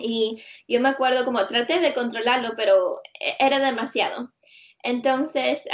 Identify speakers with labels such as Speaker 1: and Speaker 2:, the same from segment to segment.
Speaker 1: Y yo me acuerdo como traté de controlarlo, pero e-, era demasiado. Entonces,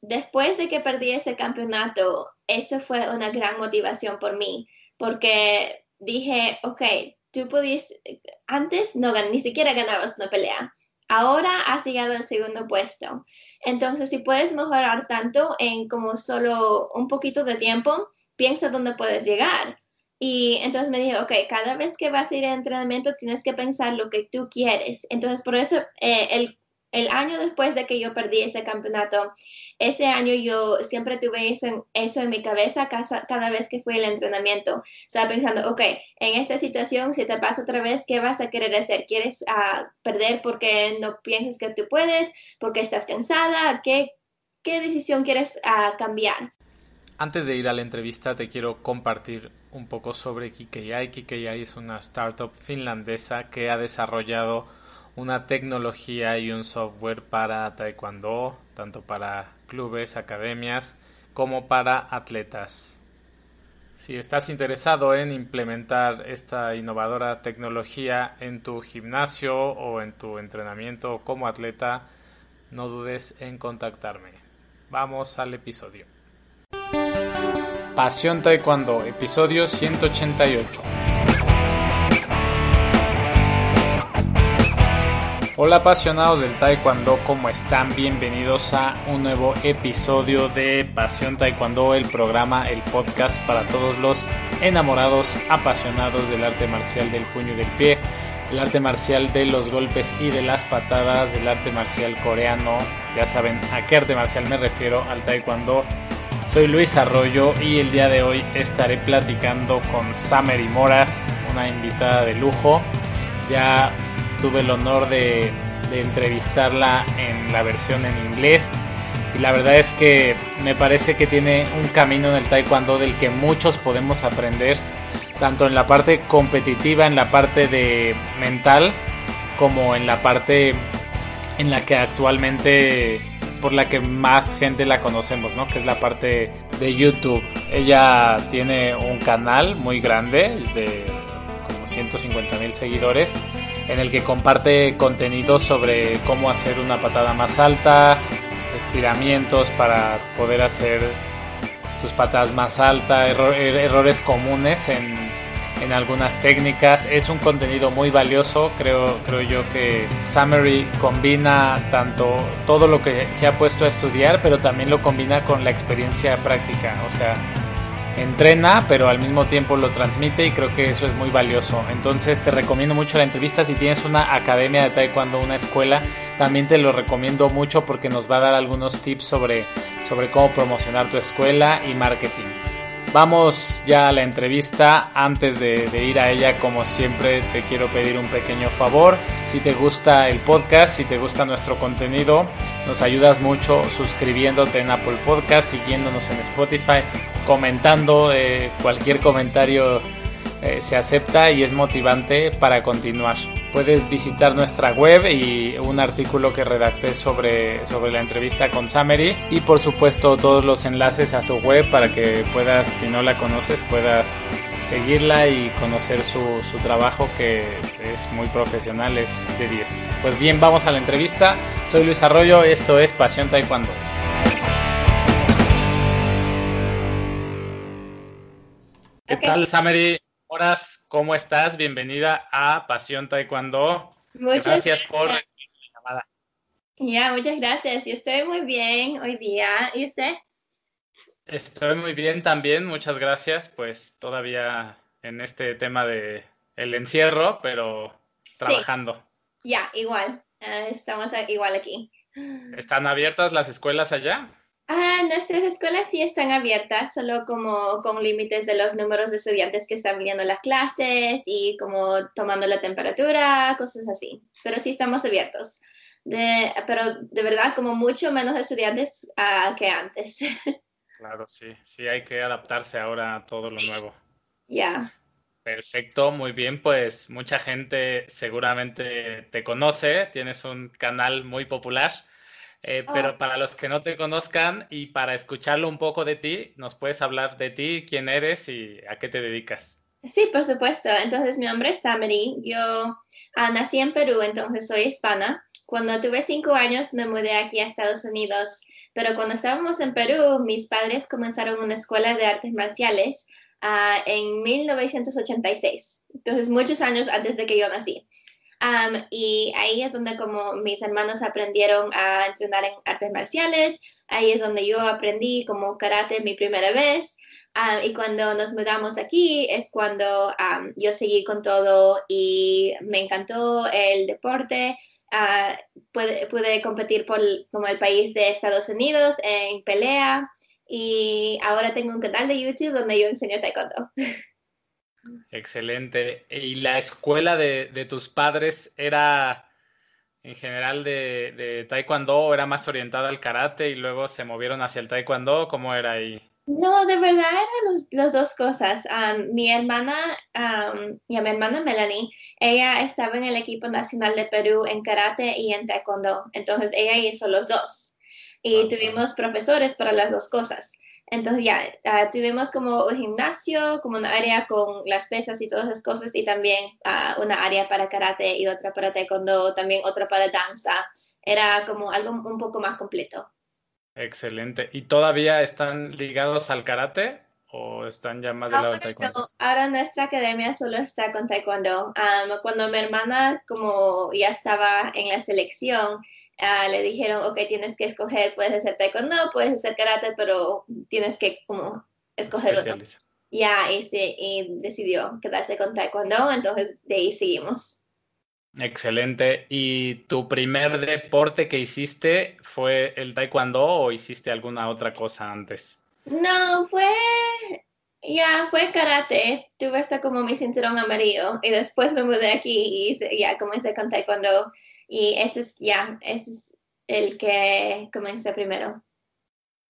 Speaker 1: después de que perdí ese campeonato, eso fue una gran motivación por mí, porque dije, ok, tú pudiste, antes no ni siquiera ganabas una pelea. Ahora has llegado al segundo puesto. Entonces, si puedes mejorar tanto en como solo un poquito de tiempo, piensa dónde puedes llegar. Y entonces me dije, ok, cada vez que vas a ir a entrenamiento tienes que pensar lo que tú quieres. Entonces, por eso eh, el el año después de que yo perdí ese campeonato, ese año yo siempre tuve eso en, eso en mi cabeza cada, vez que fui al entrenamiento. Estaba pensando, ok, en esta situación, si te pasa otra vez, ¿qué vas a querer hacer? ¿Quieres uh, perder porque no piensas que tú puedes? ¿Porque estás cansada? ¿Qué, qué decisión quieres uh, cambiar?
Speaker 2: Antes de ir a la entrevista, te quiero compartir un poco sobre Kikei. Kikei es una startup finlandesa que ha desarrollado una tecnología y un software para taekwondo, tanto para clubes, academias, como para atletas. Si estás interesado en implementar esta innovadora tecnología en tu gimnasio o en tu entrenamiento como atleta, no dudes en contactarme. Vamos al episodio. Pasión Taekwondo, episodio 188. Hola apasionados del Taekwondo, ¿cómo están? Bienvenidos a un nuevo episodio de Pasión Taekwondo, el programa, el podcast para todos los enamorados, apasionados del arte marcial del puño y del pie, el arte marcial de los golpes y de las patadas, del arte marcial coreano. Ya saben a qué arte marcial me refiero, al Taekwondo. Soy Luis Arroyo y el día de hoy estaré platicando con Samery Moras, una invitada de lujo. Ya tuve el honor de, entrevistarla en la versión en inglés y la verdad es que me parece que tiene un camino en el taekwondo del que muchos podemos aprender, tanto en la parte competitiva, en la parte de mental, como en la parte en la que actualmente por la que más gente la conocemos, ¿no? Que es la parte de YouTube. Ella tiene un canal muy grande de como 150 mil seguidores en el que comparte contenido sobre cómo hacer una patada más alta, estiramientos para poder hacer tus patadas más altas, er-, errores comunes en, en, algunas técnicas. Es un contenido muy valioso, creo, creo yo que Summary combina tanto todo lo que se ha puesto a estudiar, pero también lo combina con la experiencia práctica. O sea, entrena, pero al mismo tiempo lo transmite y creo que eso es muy valioso. Entonces te recomiendo mucho la entrevista. Si tienes una academia de taekwondo, una escuela, también te lo recomiendo mucho porque nos va a dar algunos tips sobre, sobre cómo promocionar tu escuela y marketing. Vamos ya a la entrevista. Antes de, ir a ella, como siempre, te quiero pedir un pequeño favor. Si te gusta el podcast, si te gusta nuestro contenido, nos ayudas mucho suscribiéndote en Apple Podcast, siguiéndonos en Spotify comentando, eh, cualquier comentario eh, se acepta y es motivante para continuar. Puedes visitar nuestra web y un artículo que redacté sobre, sobre la entrevista con Samery y por supuesto todos los enlaces a su web para que puedas, si no la conoces, puedas seguirla y conocer su, su trabajo que es muy profesional, es de 10. Pues bien, vamos a la entrevista. Soy Luis Arroyo, esto es Pasión Taekwondo. ¿Qué tal, Sameri? Horas, ¿cómo estás? Bienvenida a Pasión Taekwondo. Muchas gracias por la
Speaker 1: llamada. Ya, muchas gracias. Yo estoy muy bien hoy día. ¿Y usted?
Speaker 2: Estoy muy bien también, muchas gracias. Pues todavía en este tema de el encierro, pero trabajando.
Speaker 1: Ya, igual. Ah, estamos igual aquí.
Speaker 2: ¿Están abiertas las escuelas allá?
Speaker 1: Ah, nuestras escuelas sí están abiertas, solo como con límites de los números de estudiantes que están viniendo las clases y como tomando la temperatura, cosas así. Pero sí estamos abiertos. De, pero de verdad, como mucho menos estudiantes uh, que antes.
Speaker 2: Claro, sí, sí, hay que adaptarse ahora a todo lo nuevo.
Speaker 1: Ya.
Speaker 2: Perfecto, muy bien, pues mucha gente seguramente te conoce, tienes un canal muy popular. Eh, pero ah. para los que no te conozcan y para escucharlo un poco de ti, ¿nos puedes hablar de ti, quién eres y a qué te dedicas?
Speaker 1: Sí, por supuesto. Entonces, mi nombre es Samari. Yo ah, nací en Perú, entonces soy hispana. Cuando tuve cinco años me mudé aquí a Estados Unidos, pero cuando estábamos en Perú, mis padres comenzaron una escuela de artes marciales ah, en 1986, entonces muchos años antes de que yo nací. Y ahí es donde como mis hermanos aprendieron a entrenar en artes marciales, ahí es donde yo aprendí como karate mi primera vez. Ah, y cuando nos mudamos aquí es cuando yo seguí con todo y me encantó el deporte. Uh, pude, competir por como el país de Estados Unidos en pelea y ahora tengo un canal de YouTube donde yo enseño taekwondo.
Speaker 2: Excelente. ¿Y la escuela de, de tus padres era en general de, de, taekwondo o era más orientada al karate y luego se movieron hacia el taekwondo? ¿Cómo era ahí?
Speaker 1: No, de verdad eran las dos cosas. mi hermana, y a mi hermana Melanie, ella estaba en el equipo nacional de Perú en karate y en taekwondo. Entonces ella hizo los dos. Y tuvimos profesores para las dos cosas. Entonces ya, ah, tuvimos como un gimnasio, como una área con las pesas y todas esas cosas, y también uh, una área para karate y otra para taekwondo, también otra para danza. Era como algo un poco más completo.
Speaker 2: Excelente. ¿Y todavía están ligados al karate o están ya más del lado del taekwondo?
Speaker 1: ahora nuestra academia solo está con taekwondo. cuando mi hermana como ya estaba en la selección, ah, le dijeron, ok, tienes que escoger, puedes hacer taekwondo, puedes hacer karate, pero tienes que como escoger otro. Ya, y, y decidió quedarse con taekwondo, entonces de ahí seguimos.
Speaker 2: Excelente. ¿Y tu primer deporte que hiciste fue el taekwondo o hiciste alguna otra cosa antes?
Speaker 1: No, fue, ya, fue karate. Tuve hasta como mi cinturón amarillo y después me mudé aquí y ya comencé con taekwondo y ese es, ya, ese es el que comencé primero.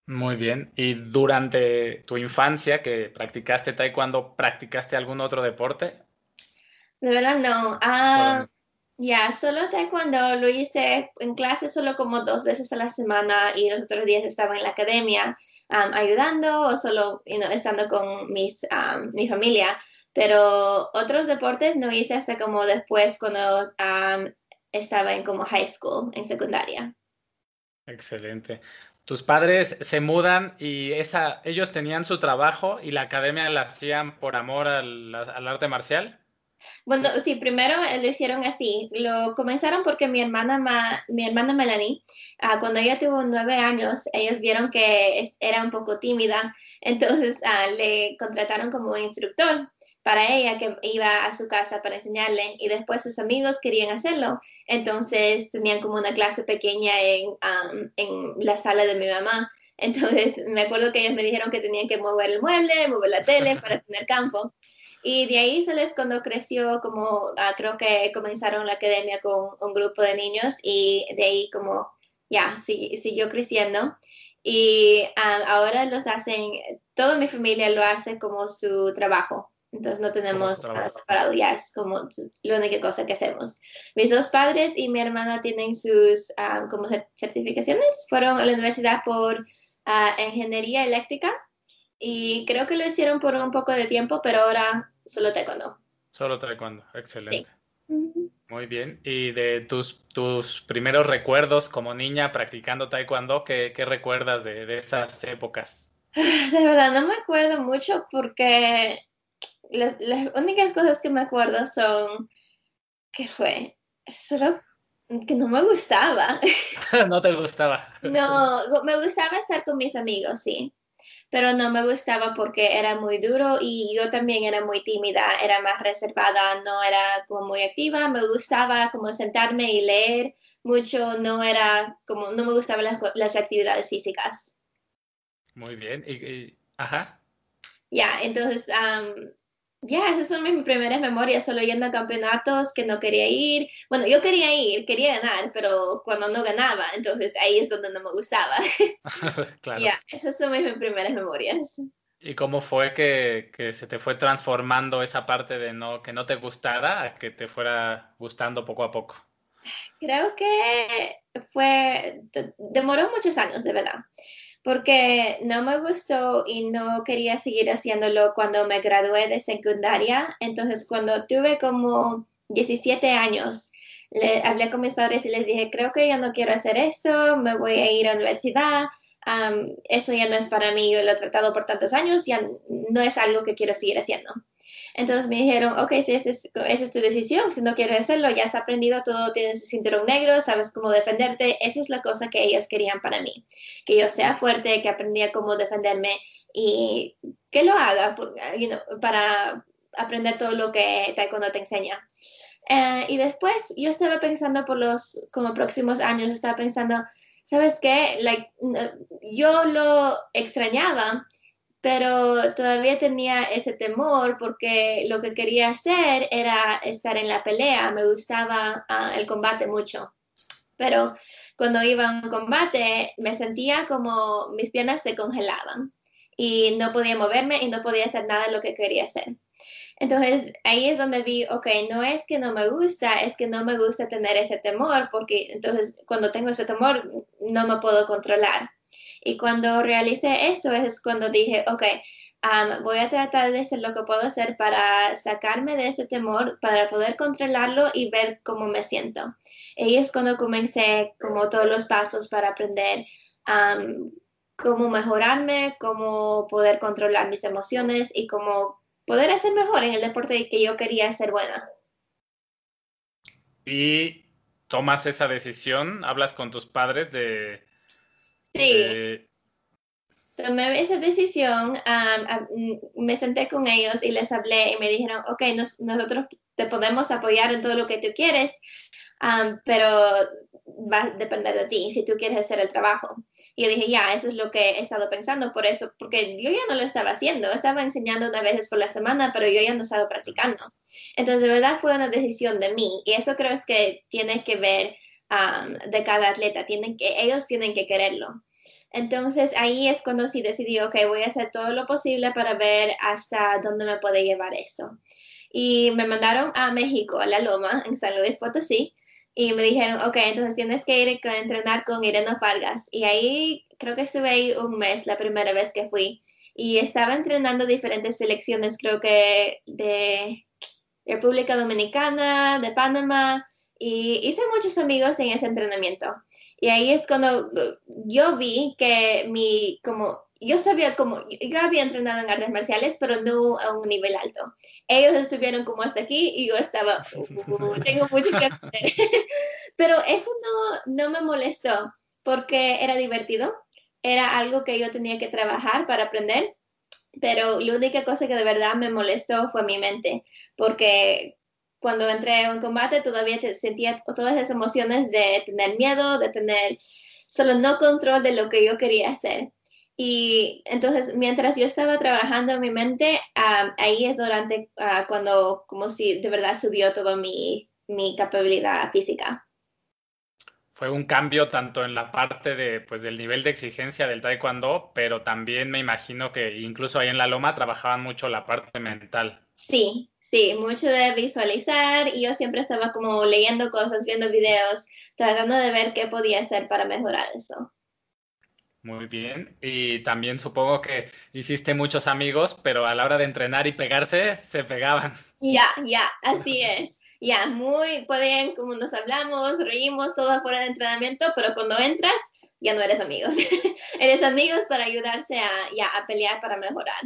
Speaker 2: Muy bien. ¿Y durante tu infancia que practicaste taekwondo, practicaste algún otro deporte?
Speaker 1: De verdad no. Ah, ya, solo taekwondo lo hice en clase solo como dos veces a la semana y los otros días estaba en la academia ayudando o solo estando con mis, mi familia. Pero otros deportes no hice hasta como después cuando estaba en como high school, en secundaria.
Speaker 2: Excelente. Tus padres se mudan y esa, ellos tenían su trabajo y la academia la hacían por amor al arte marcial.
Speaker 1: Bueno, sí, primero lo hicieron así. Lo comenzaron porque mi hermana, mi hermana Melanie, ah, cuando ella tuvo nueve años, ellos vieron que era un poco tímida, entonces ah, le contrataron como instructor para ella que iba a su casa para enseñarle y después sus amigos querían hacerlo, entonces tenían como una clase pequeña en, en la sala de mi mamá. Entonces me acuerdo que ellos me dijeron que tenían que mover el mueble, mover la tele para tener campo. Y de ahí se les cuando creció, como ah, creo que comenzaron la academia con un grupo de niños y de ahí como ya siguió creciendo. Y ah, ahora los hacen, toda mi familia lo hace como su trabajo. Entonces no tenemos separado, ya es como la única cosa que hacemos. Mis dos padres y mi hermana tienen sus ah, como certificaciones, fueron a la universidad por ingeniería eléctrica y creo que lo hicieron por un poco de tiempo, pero ahora solo taekwondo.
Speaker 2: Solo taekwondo, excelente. Muy bien. ¿Y de tus, tus primeros recuerdos como niña practicando taekwondo, qué, qué recuerdas de, de, esas épocas?
Speaker 1: De verdad, no me acuerdo mucho porque las, las únicas cosas que me acuerdo son que fue solo que no me gustaba.
Speaker 2: no te gustaba.
Speaker 1: no, me gustaba estar con mis amigos, sí pero no me gustaba porque era muy duro y yo también era muy tímida, era más reservada, no era como muy activa, me gustaba como sentarme y leer mucho, no era como, no me gustaban las, actividades físicas.
Speaker 2: Muy bien, y, ajá.
Speaker 1: Ya, entonces ya, esas son mis primeras memorias, solo yendo a campeonatos que no quería ir. Bueno, yo quería ir, quería ganar, pero cuando no ganaba, entonces ahí es donde no me gustaba. claro. Ya, esas son mis primeras memorias.
Speaker 2: ¿Y cómo fue que, que, se te fue transformando esa parte de no, que no te gustara a que te fuera gustando poco a poco?
Speaker 1: Creo que fue, demoró muchos años, de verdad porque no me gustó y no quería seguir haciéndolo cuando me gradué de secundaria. Entonces, cuando tuve como 17 años, le hablé con mis padres y les dije, creo que ya no quiero hacer esto, me voy a ir a la universidad, eso ya no es para mí, yo lo he tratado por tantos años, ya no es algo que quiero seguir haciendo. Entonces me dijeron, ok, si esa es, esa es tu decisión, si no quieres hacerlo, ya has aprendido todo, tienes su cinturón negro, sabes cómo defenderte, esa es la cosa que ellas querían para mí, que yo sea fuerte, que aprendía cómo defenderme y que lo haga para aprender todo lo que Taekwondo te enseña. Eh, y después yo estaba pensando por los como próximos años, estaba pensando, ¿sabes qué? Like, yo lo extrañaba, pero todavía tenía ese temor porque lo que quería hacer era estar en la pelea, me gustaba ah, el combate mucho, pero cuando iba a un combate me sentía como mis piernas se congelaban y no podía moverme y no podía hacer nada de lo que quería hacer. Entonces ahí es donde vi, ok, no es que no me gusta, es que no me gusta tener ese temor, porque entonces cuando tengo ese temor no me puedo controlar. Y cuando realicé eso es cuando dije, ok, voy a tratar de hacer lo que puedo hacer para sacarme de ese temor, para poder controlarlo y ver cómo me siento. Y es cuando comencé como todos los pasos para aprender cómo mejorarme, cómo poder controlar mis emociones y cómo poder hacer mejor en el deporte que yo quería ser buena.
Speaker 2: Y tomas esa decisión, hablas con tus padres de,
Speaker 1: Sí. Tomé esa decisión, me senté con ellos y les hablé y me dijeron, ok, nosotros te podemos apoyar en todo lo que tú quieres, pero va a depender de ti si tú quieres hacer el trabajo. Y yo dije, ya, eso es lo que he estado pensando, por eso, porque yo ya no lo estaba haciendo, estaba enseñando una vez por la semana, pero yo ya no estaba practicando. Entonces, de verdad fue una decisión de mí y eso creo es que tiene que ver de cada atleta, tienen que, ellos tienen que quererlo. Entonces ahí es cuando sí decidí, ok, voy a hacer todo lo posible para ver hasta dónde me puede llevar esto. Y me mandaron a México, a La Loma, en San Luis Potosí, y me dijeron, ok, entonces tienes que ir a entrenar con Irene Vargas. Y ahí creo que estuve ahí un mes la primera vez que fui. Y estaba entrenando diferentes selecciones, creo que de República Dominicana, de Panamá, y hice muchos amigos en ese entrenamiento. Y ahí es cuando yo vi que mi, como, yo sabía como, yo había entrenado en artes marciales, pero no a un nivel alto. Ellos estuvieron como hasta aquí y yo estaba, uh, tengo mucho que hacer. pero eso no, no me molestó porque era divertido, era algo que yo tenía que trabajar para aprender. Pero la única cosa que de verdad me molestó fue mi mente, porque cuando entré en combate todavía sentía todas esas emociones de tener miedo, de tener solo no control de lo que yo quería hacer. Y entonces, mientras yo estaba trabajando en mi mente, ahí es durante ah, cuando, como si de verdad subió toda mi, mi capacidad física.
Speaker 2: Fue un cambio tanto en la parte de, pues, del nivel de exigencia del taekwondo, pero también me imagino que incluso ahí en la loma trabajaban mucho la parte mental.
Speaker 1: Sí, Sí, mucho de visualizar y yo siempre estaba como leyendo cosas, viendo videos, tratando de ver qué podía hacer para mejorar eso.
Speaker 2: Muy bien. Y también supongo que hiciste muchos amigos, pero a la hora de entrenar y pegarse, se pegaban.
Speaker 1: Ya, ya, así es. Ya, muy, pueden, como nos hablamos, reímos todo afuera de entrenamiento, pero cuando entras, ya no eres amigos. eres amigos para ayudarse a, ya, a pelear para mejorar.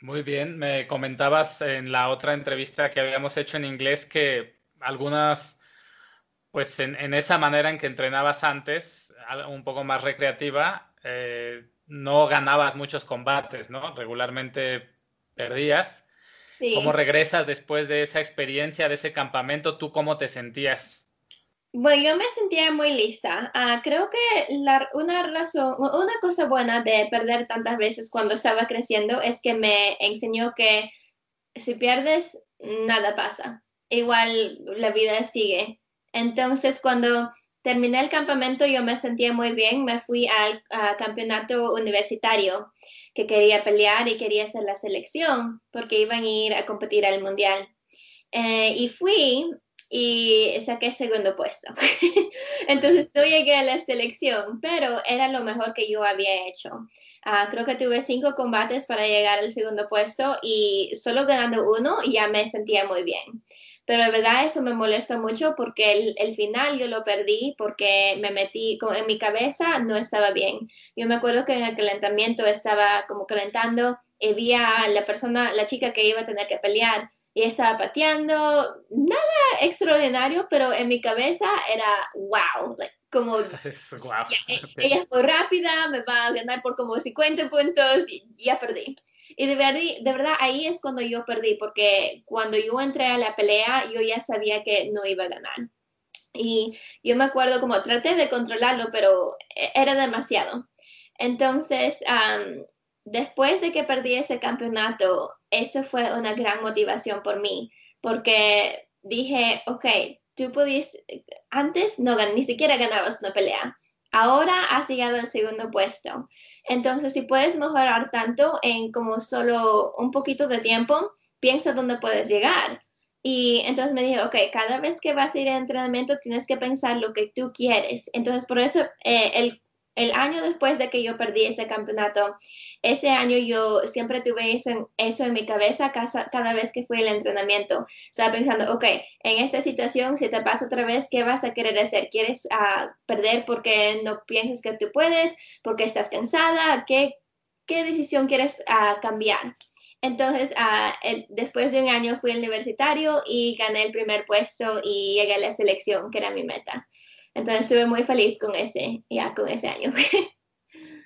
Speaker 2: Muy bien, me comentabas en la otra entrevista que habíamos hecho en inglés que algunas, pues en, esa manera en que entrenabas antes, un poco más recreativa, eh, no ganabas muchos combates, ¿no? Regularmente perdías. ¿Cómo regresas después de esa experiencia, de ese campamento? ¿Tú cómo te sentías?
Speaker 1: Bueno, yo me sentía muy lista. Ah, creo que una razón, una cosa buena de perder tantas veces cuando estaba creciendo es que me enseñó que si pierdes, nada pasa. Igual la vida sigue. Entonces, cuando terminé el campamento, yo me sentía muy bien. Me fui al campeonato universitario que quería pelear y quería hacer la selección porque iban a ir a competir al mundial. Eh, y fui y saqué segundo puesto. Entonces no llegué a la selección, pero era lo mejor que yo había hecho. Ah, creo que tuve cinco combates para llegar al segundo puesto y solo ganando uno ya me sentía muy bien. Pero de verdad eso me molestó mucho porque el, final yo lo perdí porque me metí en mi cabeza, no estaba bien. Yo me acuerdo que en el calentamiento estaba como calentando y vi a la persona, la chica que iba a tener que pelear y estaba pateando, nada extraordinario, pero en mi cabeza era wow, como e, ella, es muy rápida, me va a ganar por como 50 puntos y ya perdí. Y de, de verdad ahí es cuando yo perdí, porque cuando yo entré a la pelea yo ya sabía que no iba a ganar. Y yo me acuerdo como traté de controlarlo, pero e, era demasiado. Entonces, después de que perdí ese campeonato, eso fue una gran motivación por mí, porque dije, ok, tú pudiste, antes no ni siquiera ganabas una pelea, ahora has llegado al segundo puesto. Entonces, si puedes mejorar tanto en como solo un poquito de tiempo, piensa dónde puedes llegar. Y entonces me dije, ok, cada vez que vas a ir a entrenamiento tienes que pensar lo que tú quieres. Entonces, por eso eh, el el año después de que yo perdí ese campeonato, ese año yo siempre tuve eso, eso en mi cabeza cada, vez que fui al entrenamiento. Estaba pensando, ok, en esta situación, si te pasa otra vez, ¿qué vas a querer hacer? ¿Quieres uh, perder porque no piensas que tú puedes? ¿Porque estás cansada? ¿Qué, qué decisión quieres uh, cambiar? Entonces, uh, después de un año fui al universitario y gané el primer puesto y llegué a la selección, que era mi meta. Entonces estuve muy feliz con ese, ya con ese año.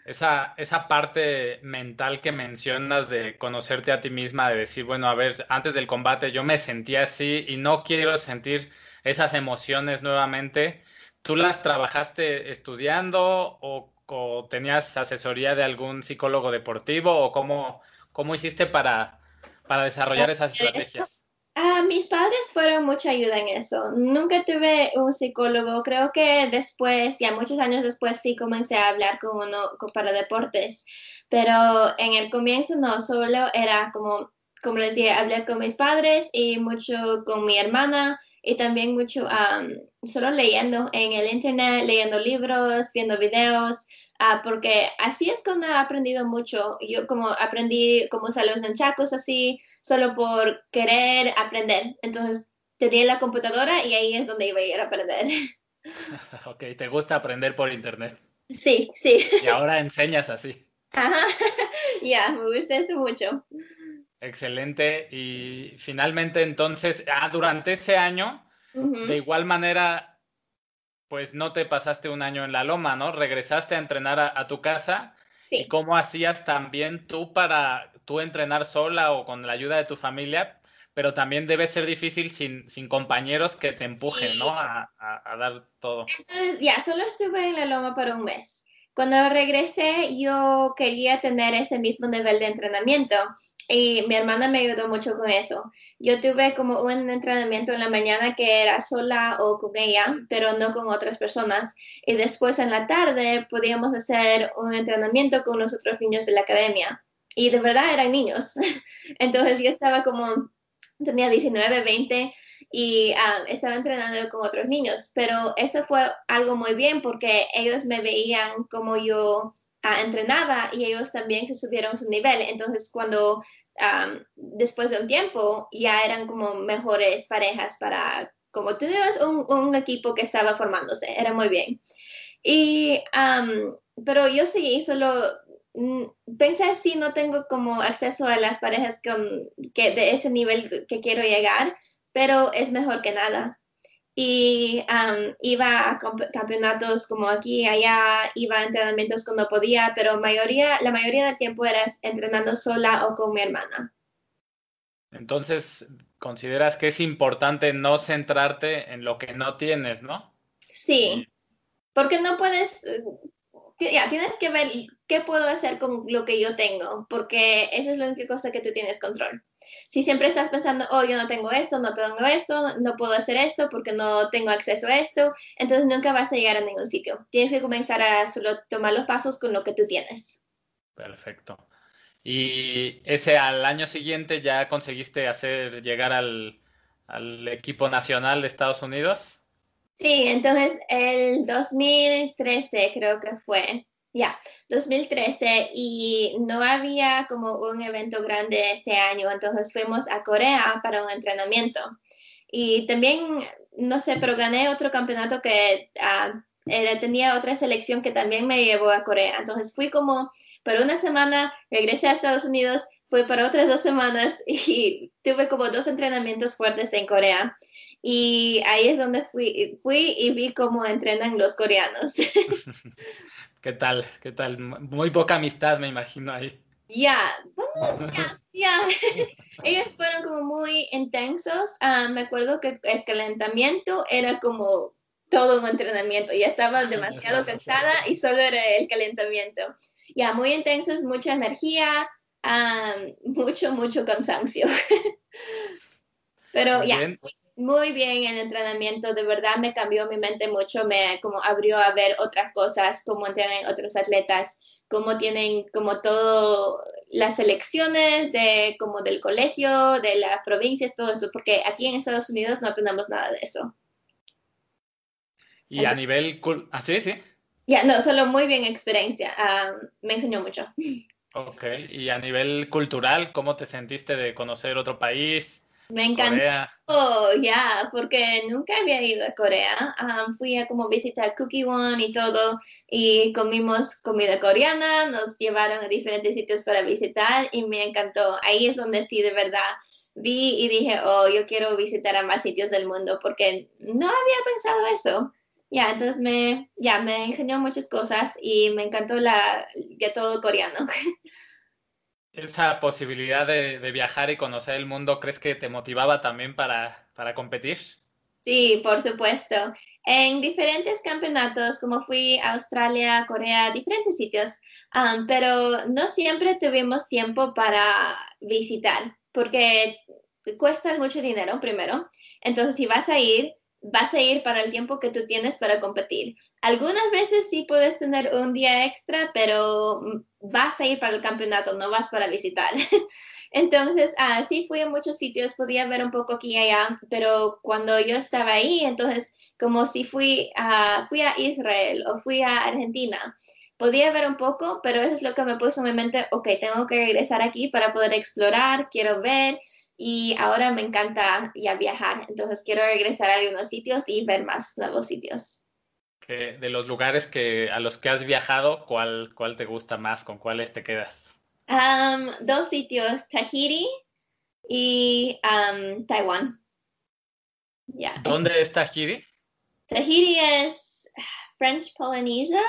Speaker 2: Esa, esa parte mental que mencionas de conocerte a ti misma, de decir, bueno, a ver, antes del combate yo me sentía así y no quiero sentir esas emociones nuevamente. ¿Tú las trabajaste estudiando o, o tenías asesoría de algún psicólogo deportivo o cómo, cómo hiciste para, para desarrollar esas estrategias?
Speaker 1: Ah, mis padres fueron mucha ayuda en eso. Nunca tuve un psicólogo. Creo que después, ya muchos años después, sí comencé a hablar con uno para deportes. Pero en el comienzo no, solo era como, como les dije, hablé con mis padres y mucho con mi hermana y también mucho solo leyendo en el internet, leyendo libros, viendo videos. Ah, porque así es cuando he aprendido mucho. Yo como aprendí cómo usar los nunchakus así, solo por querer aprender. Entonces tenía la computadora y ahí es donde iba a ir a aprender.
Speaker 2: ok, ¿te gusta aprender por internet?
Speaker 1: Sí, sí.
Speaker 2: Y ahora enseñas así.
Speaker 1: Ajá, ya, me gusta esto mucho.
Speaker 2: Excelente. Y finalmente entonces, ah, durante ese año, de igual manera, pues no te pasaste un año en la loma, ¿no? Regresaste a entrenar a, tu casa. Sí. ¿Y cómo hacías también tú para tú entrenar sola o con la ayuda de tu familia? Pero también debe ser difícil sin, sin compañeros que te empujen, ¿no? A, a, dar todo.
Speaker 1: Entonces, ya, solo estuve en la loma para un mes. Cuando regresé, yo quería tener ese mismo nivel de entrenamiento y mi hermana me ayudó mucho con eso. Yo tuve como un entrenamiento en la mañana que era sola o con ella, pero no con otras personas. Y después en la tarde podíamos hacer un entrenamiento con los otros niños de la academia. Y de verdad eran niños. Entonces yo estaba como tenía 19, 20 y ah, estaba entrenando con otros niños, pero esto fue algo muy bien porque ellos me veían como yo ah, entrenaba y ellos también se subieron su nivel. Entonces, cuando después de un tiempo ya eran como mejores parejas para, como tú un, un equipo que estaba formándose, era muy bien. Y, pero yo seguí solo Mm, pensé si no tengo como acceso a las parejas con, que de ese nivel que quiero llegar, pero es mejor que nada. Y iba a campeonatos como aquí, allá, iba a entrenamientos cuando podía, pero mayoría, la mayoría del tiempo era entrenando sola o con mi hermana.
Speaker 2: Entonces, consideras que es importante no centrarte en lo que no tienes, ¿no?
Speaker 1: Sí, porque no puedes, ya, tienes que ver qué puedo hacer con lo que yo tengo, porque esa es la única cosa que tú tienes control. Si siempre estás pensando, oh, yo no tengo esto, no tengo esto, no puedo hacer esto porque no tengo acceso a esto, entonces nunca vas a llegar a ningún sitio. Tienes que comenzar a solo tomar los pasos con lo que tú tienes.
Speaker 2: Perfecto. Y ese al año siguiente ya conseguiste hacer llegar al, al equipo nacional de Estados Unidos.
Speaker 1: Sí, entonces el 2013 creo que fue, ya, 2013 y no había como un evento grande ese año, entonces fuimos a Corea para un entrenamiento. Y también, no sé, pero gané otro campeonato que ah, tenía otra selección que también me llevó a Corea. Entonces fui como por una semana, regresé a Estados Unidos, fui para otras dos semanas y tuve como dos entrenamientos fuertes en Corea. Y ahí es donde fui, fui y vi cómo entrenan los coreanos.
Speaker 2: ¿Qué tal? ¿Qué tal? Muy poca amistad, me imagino ahí.
Speaker 1: Ya, ya, ya. Ellos fueron como muy intensos. Ah, me acuerdo que el calentamiento era como todo un entrenamiento. Ya estaba demasiado cansada y solo era el calentamiento. Ya, muy intensos, mucha energía, ah, mucho, mucho cansancio. Pero ya, muy bien en entrenamiento, de verdad me cambió mi mente mucho, me como abrió a ver otras cosas, cómo tienen otros atletas, cómo tienen como todo las selecciones de como del colegio, de las provincias, todo eso, porque aquí en Estados Unidos no tenemos nada de eso.
Speaker 2: Y a nivel, ah, sí, sí.
Speaker 1: Ya, no, solo muy bien experiencia, ah, me enseñó mucho.
Speaker 2: Ok, y a nivel cultural, ¿cómo te sentiste de conocer otro país?
Speaker 1: Me encantó, ya, porque nunca había ido a Corea. fui a como visitar Cookie One y todo, y comimos comida coreana, nos llevaron a diferentes sitios para visitar y me encantó. Ahí es donde sí, de verdad, vi y dije, oh, yo quiero visitar a más sitios del mundo porque no había pensado eso. Ya, entonces me, ya, me enseñó muchas cosas y me encantó la, ya todo coreano.
Speaker 2: esa posibilidad de, viajar y conocer el mundo, ¿crees que te motivaba también para, para competir?
Speaker 1: Sí, por supuesto. En diferentes campeonatos, como fui a Australia, Corea, diferentes sitios, pero no siempre tuvimos tiempo para visitar, porque cuesta mucho dinero primero. Entonces, si vas a ir, vas a ir para el tiempo que tú tienes para competir. Algunas veces sí puedes tener un día extra, pero vas a ir para el campeonato, no vas para visitar. entonces, ah, sí fui a muchos sitios, podía ver un poco aquí y allá, pero cuando yo estaba ahí, entonces, como si fui a, fui a Israel o fui a Argentina, podía ver un poco, pero eso es lo que me puso en mi mente, ok, tengo que regresar aquí para poder explorar, quiero ver y ahora me encanta ya viajar, entonces quiero regresar a algunos sitios y ver más nuevos sitios.
Speaker 2: de los lugares que, a los que has viajado, ¿cuál, cuál te gusta más? ¿Con cuáles te quedas?
Speaker 1: dos sitios, Tahiti y Taiwán.
Speaker 2: ¿Dónde es Tahiti?
Speaker 1: Tahiti es French Polynesia.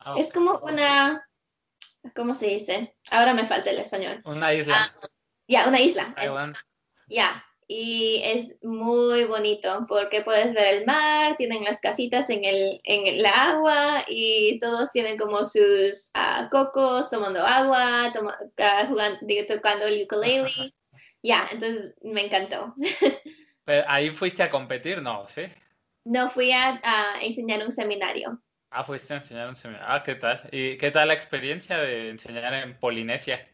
Speaker 1: Ah, es como una, ¿cómo se dice? Ahora me falta el español.
Speaker 2: Una isla. Ah,
Speaker 1: ya, una isla. Ya, y es muy bonito porque puedes ver el mar, tienen las casitas en el, en el agua y todos tienen como sus uh, cocos tomando agua, uh, jugando, tocando el ukulele. Ya, entonces me encantó.
Speaker 2: Pero ahí fuiste a competir, ¿no? ¿Sí?
Speaker 1: No, fui a, a, enseñar un seminario.
Speaker 2: Ah, fuiste a enseñar un seminario. Ah, ¿qué tal? ¿Y qué tal la experiencia de enseñar en Polinesia?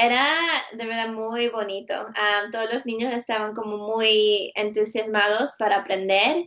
Speaker 1: Era de verdad muy bonito. todos los niños estaban como muy entusiasmados para aprender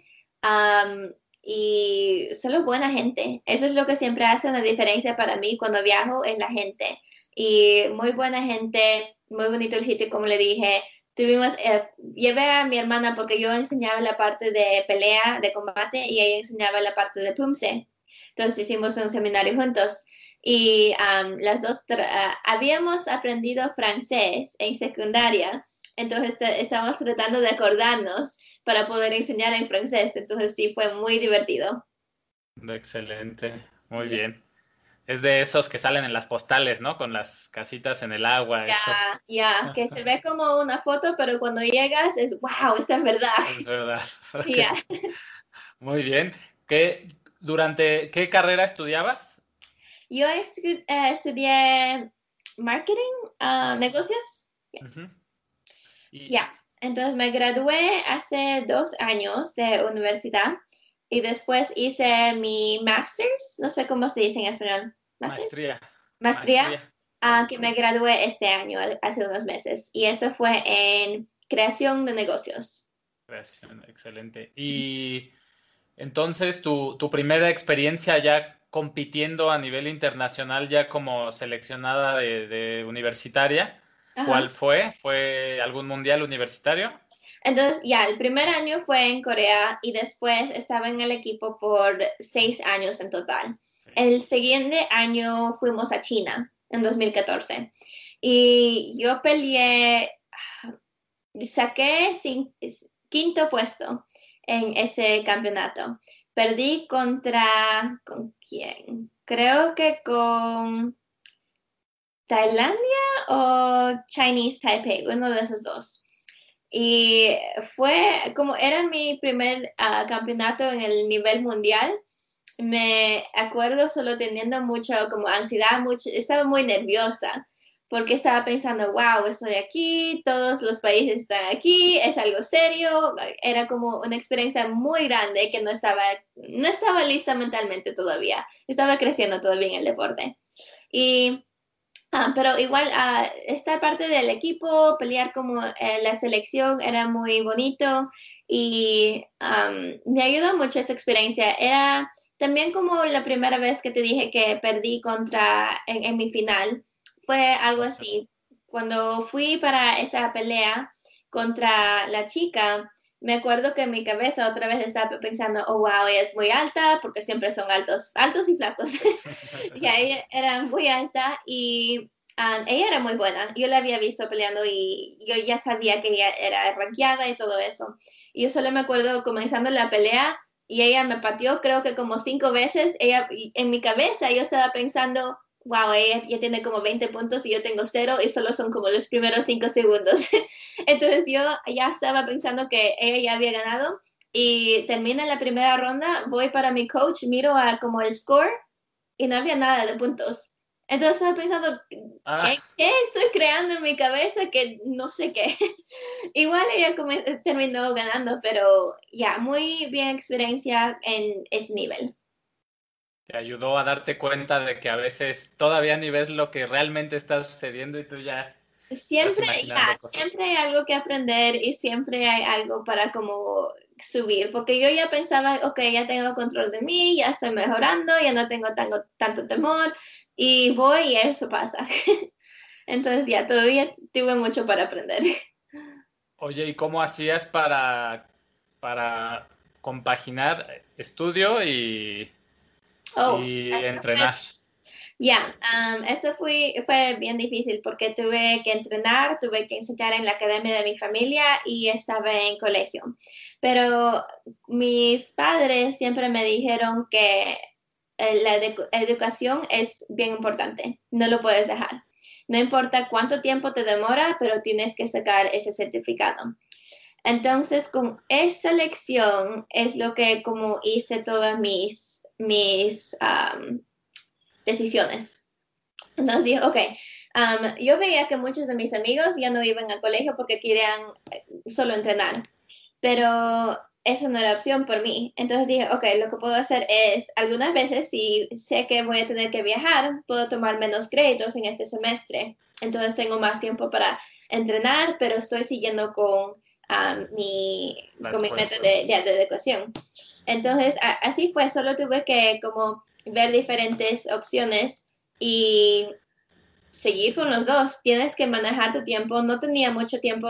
Speaker 1: y solo buena gente. Eso es lo que siempre hace una diferencia para mí cuando viajo, es la gente. Y muy buena gente, muy bonito el sitio, como le dije. Tuvimos, eh, llevé a mi hermana porque yo enseñaba la parte de pelea, de combate, y ella enseñaba la parte de pumse. Entonces hicimos un seminario juntos y las dos ah, habíamos aprendido francés en secundaria, entonces estábamos tratando de acordarnos para poder enseñar en francés, entonces sí fue muy divertido.
Speaker 2: Excelente, muy bien. Es de esos que salen en las postales, ¿no? Con las casitas en el agua.
Speaker 1: Ya, ya, que se ve como una foto, pero cuando llegas es, wow, esta es verdad.
Speaker 2: Es verdad. Muy bien. ¿Qué, durante qué carrera estudiabas?
Speaker 1: Yo eh, estudié marketing, uh, negocios. Ya, entonces me gradué hace dos años de universidad y después hice mi master's, no sé cómo se dice en español.
Speaker 2: Maestría.
Speaker 1: Maestría, ah, que me gradué este año, hace unos meses. Y eso fue en creación de negocios.
Speaker 2: Creación, excelente. Y entonces, tu, tu primera experiencia ya compitiendo a nivel internacional, ya como seleccionada de, universitaria, ¿cuál fue? ¿Fue algún mundial universitario?
Speaker 1: Entonces, ya, el primer año fue en Corea y después estaba en el equipo por seis años en total. El siguiente año fuimos a China en 2014 y yo peleé, saqué quinto puesto en ese campeonato. Perdí contra, ¿con quién? Creo que con Tailandia o Chinese Taipei, uno de esos dos. Y fue como era mi primer ah, campeonato en el nivel mundial. Me acuerdo solo teniendo mucho como ansiedad, mucho, estaba muy nerviosa porque estaba pensando, wow, estoy aquí, todos los países están aquí, es algo serio, era como una experiencia muy grande que no estaba, no estaba lista mentalmente todavía, estaba creciendo todavía en el deporte. Y, ah, pero igual uh, estar parte del equipo, pelear como eh, la selección era muy bonito y me ayudó mucho esa experiencia. Era también como la primera vez que te dije que perdí contra en mi final fue algo así. Cuando fui para esa pelea contra la chica, me acuerdo que en mi cabeza otra vez estaba pensando, oh, wow, ella es muy alta, porque siempre son altos, altos y flacos. y ella era muy alta y um, ella era muy buena. Yo la había visto peleando y yo ya sabía que ella era ranqueada y todo eso. Y yo solo me acuerdo comenzando la pelea y ella me pateó creo que como cinco veces. Ella, en mi cabeza yo estaba pensando, wow, ella ya tiene como 20 puntos y yo tengo cero y solo son como los primeros 5 segundos. Entonces yo ya estaba pensando que ella ya había ganado y termina la primera ronda, voy para mi coach, miro a como el score y no había nada de puntos. Entonces estaba pensando, ah. ¿qué, estoy creando en mi cabeza que no sé qué? Igual ella terminó ganando, pero ya, muy bien experiencia en ese nivel
Speaker 2: te ayudó a darte cuenta de que a veces todavía ni ves lo que realmente está sucediendo y tú ya...
Speaker 1: Siempre, siempre hay algo que aprender y siempre hay algo para como subir, porque yo ya pensaba, ok, ya tengo control de mí, ya estoy mejorando, ya no tengo tanto, tanto temor y voy y eso pasa. Entonces ya todavía tuve mucho para aprender.
Speaker 2: Oye, ¿y cómo hacías para, para compaginar estudio y, Oh, y entrenar.
Speaker 1: Ya, um, eso fue, fue bien difícil porque tuve que entrenar, tuve que enseñar en la academia de mi familia y estaba en colegio. Pero mis padres siempre me dijeron que eh, la educación es bien importante, no lo puedes dejar. No importa cuánto tiempo te demora, pero tienes que sacar ese certificado. Entonces, con esa lección es lo que como hice todas mis mis decisiones. Entonces dije, ok, yo veía que muchos de mis amigos ya no iban al colegio porque querían eh, solo entrenar, pero eso no era opción por mí. Entonces dije, ok, lo que puedo hacer es, algunas veces si sé que voy a tener que viajar, puedo tomar menos créditos en este semestre. Entonces tengo más tiempo para entrenar, pero estoy siguiendo con mi, con mi método de, de, de educación. Entonces, así fue, solo tuve que como ver diferentes opciones y seguir con los dos. Tienes que manejar tu tiempo. No tenía mucho tiempo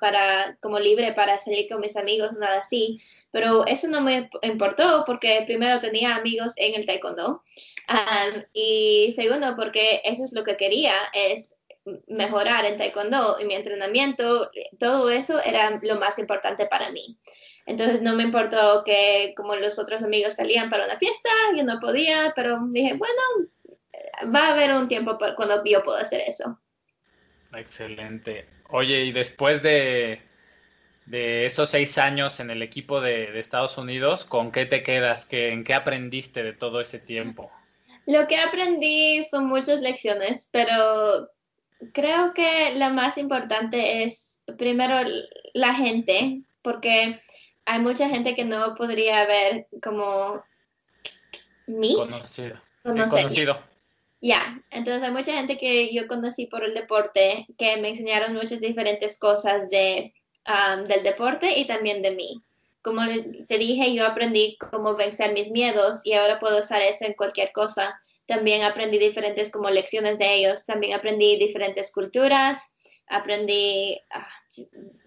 Speaker 1: para como libre para salir con mis amigos, nada así. Pero eso no me importó porque primero tenía amigos en el taekwondo y segundo porque eso es lo que quería es mejorar en taekwondo y mi entrenamiento. Todo eso era lo más importante para mí. Entonces no me importó que como los otros amigos salían para una fiesta, yo no podía, pero dije, bueno, va a haber un tiempo para cuando yo puedo hacer eso.
Speaker 2: Excelente. Oye, y después de, de esos seis años en el equipo de, Estados Unidos, ¿con qué te quedas? ¿Qué, ¿En qué aprendiste de todo ese tiempo?
Speaker 1: Lo que aprendí son muchas lecciones, pero creo que la más importante es primero la gente, porque hay mucha gente que no podría ver como
Speaker 2: mí. Conocido. conocido.
Speaker 1: Ya, entonces hay mucha gente que yo conocí por el deporte que me enseñaron muchas diferentes cosas de um, del deporte y también de mí. Como te dije, yo aprendí cómo vencer mis miedos y ahora puedo usar eso en cualquier cosa. También aprendí diferentes como lecciones de ellos. También aprendí diferentes culturas, aprendí ah,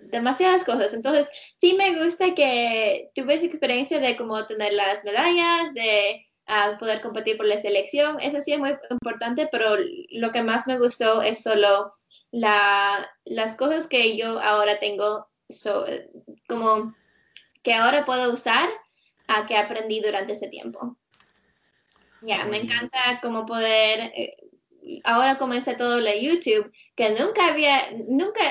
Speaker 1: demasiadas cosas. Entonces, sí me gusta que tuve esa experiencia de cómo tener las medallas, de ah, poder competir por la selección. Eso sí es muy importante, pero lo que más me gustó es solo la, las cosas que yo ahora tengo, como que ahora puedo usar a que aprendí durante ese tiempo. Ya, me encanta como poder, eh, ahora comencé todo lo YouTube, que nunca había, nunca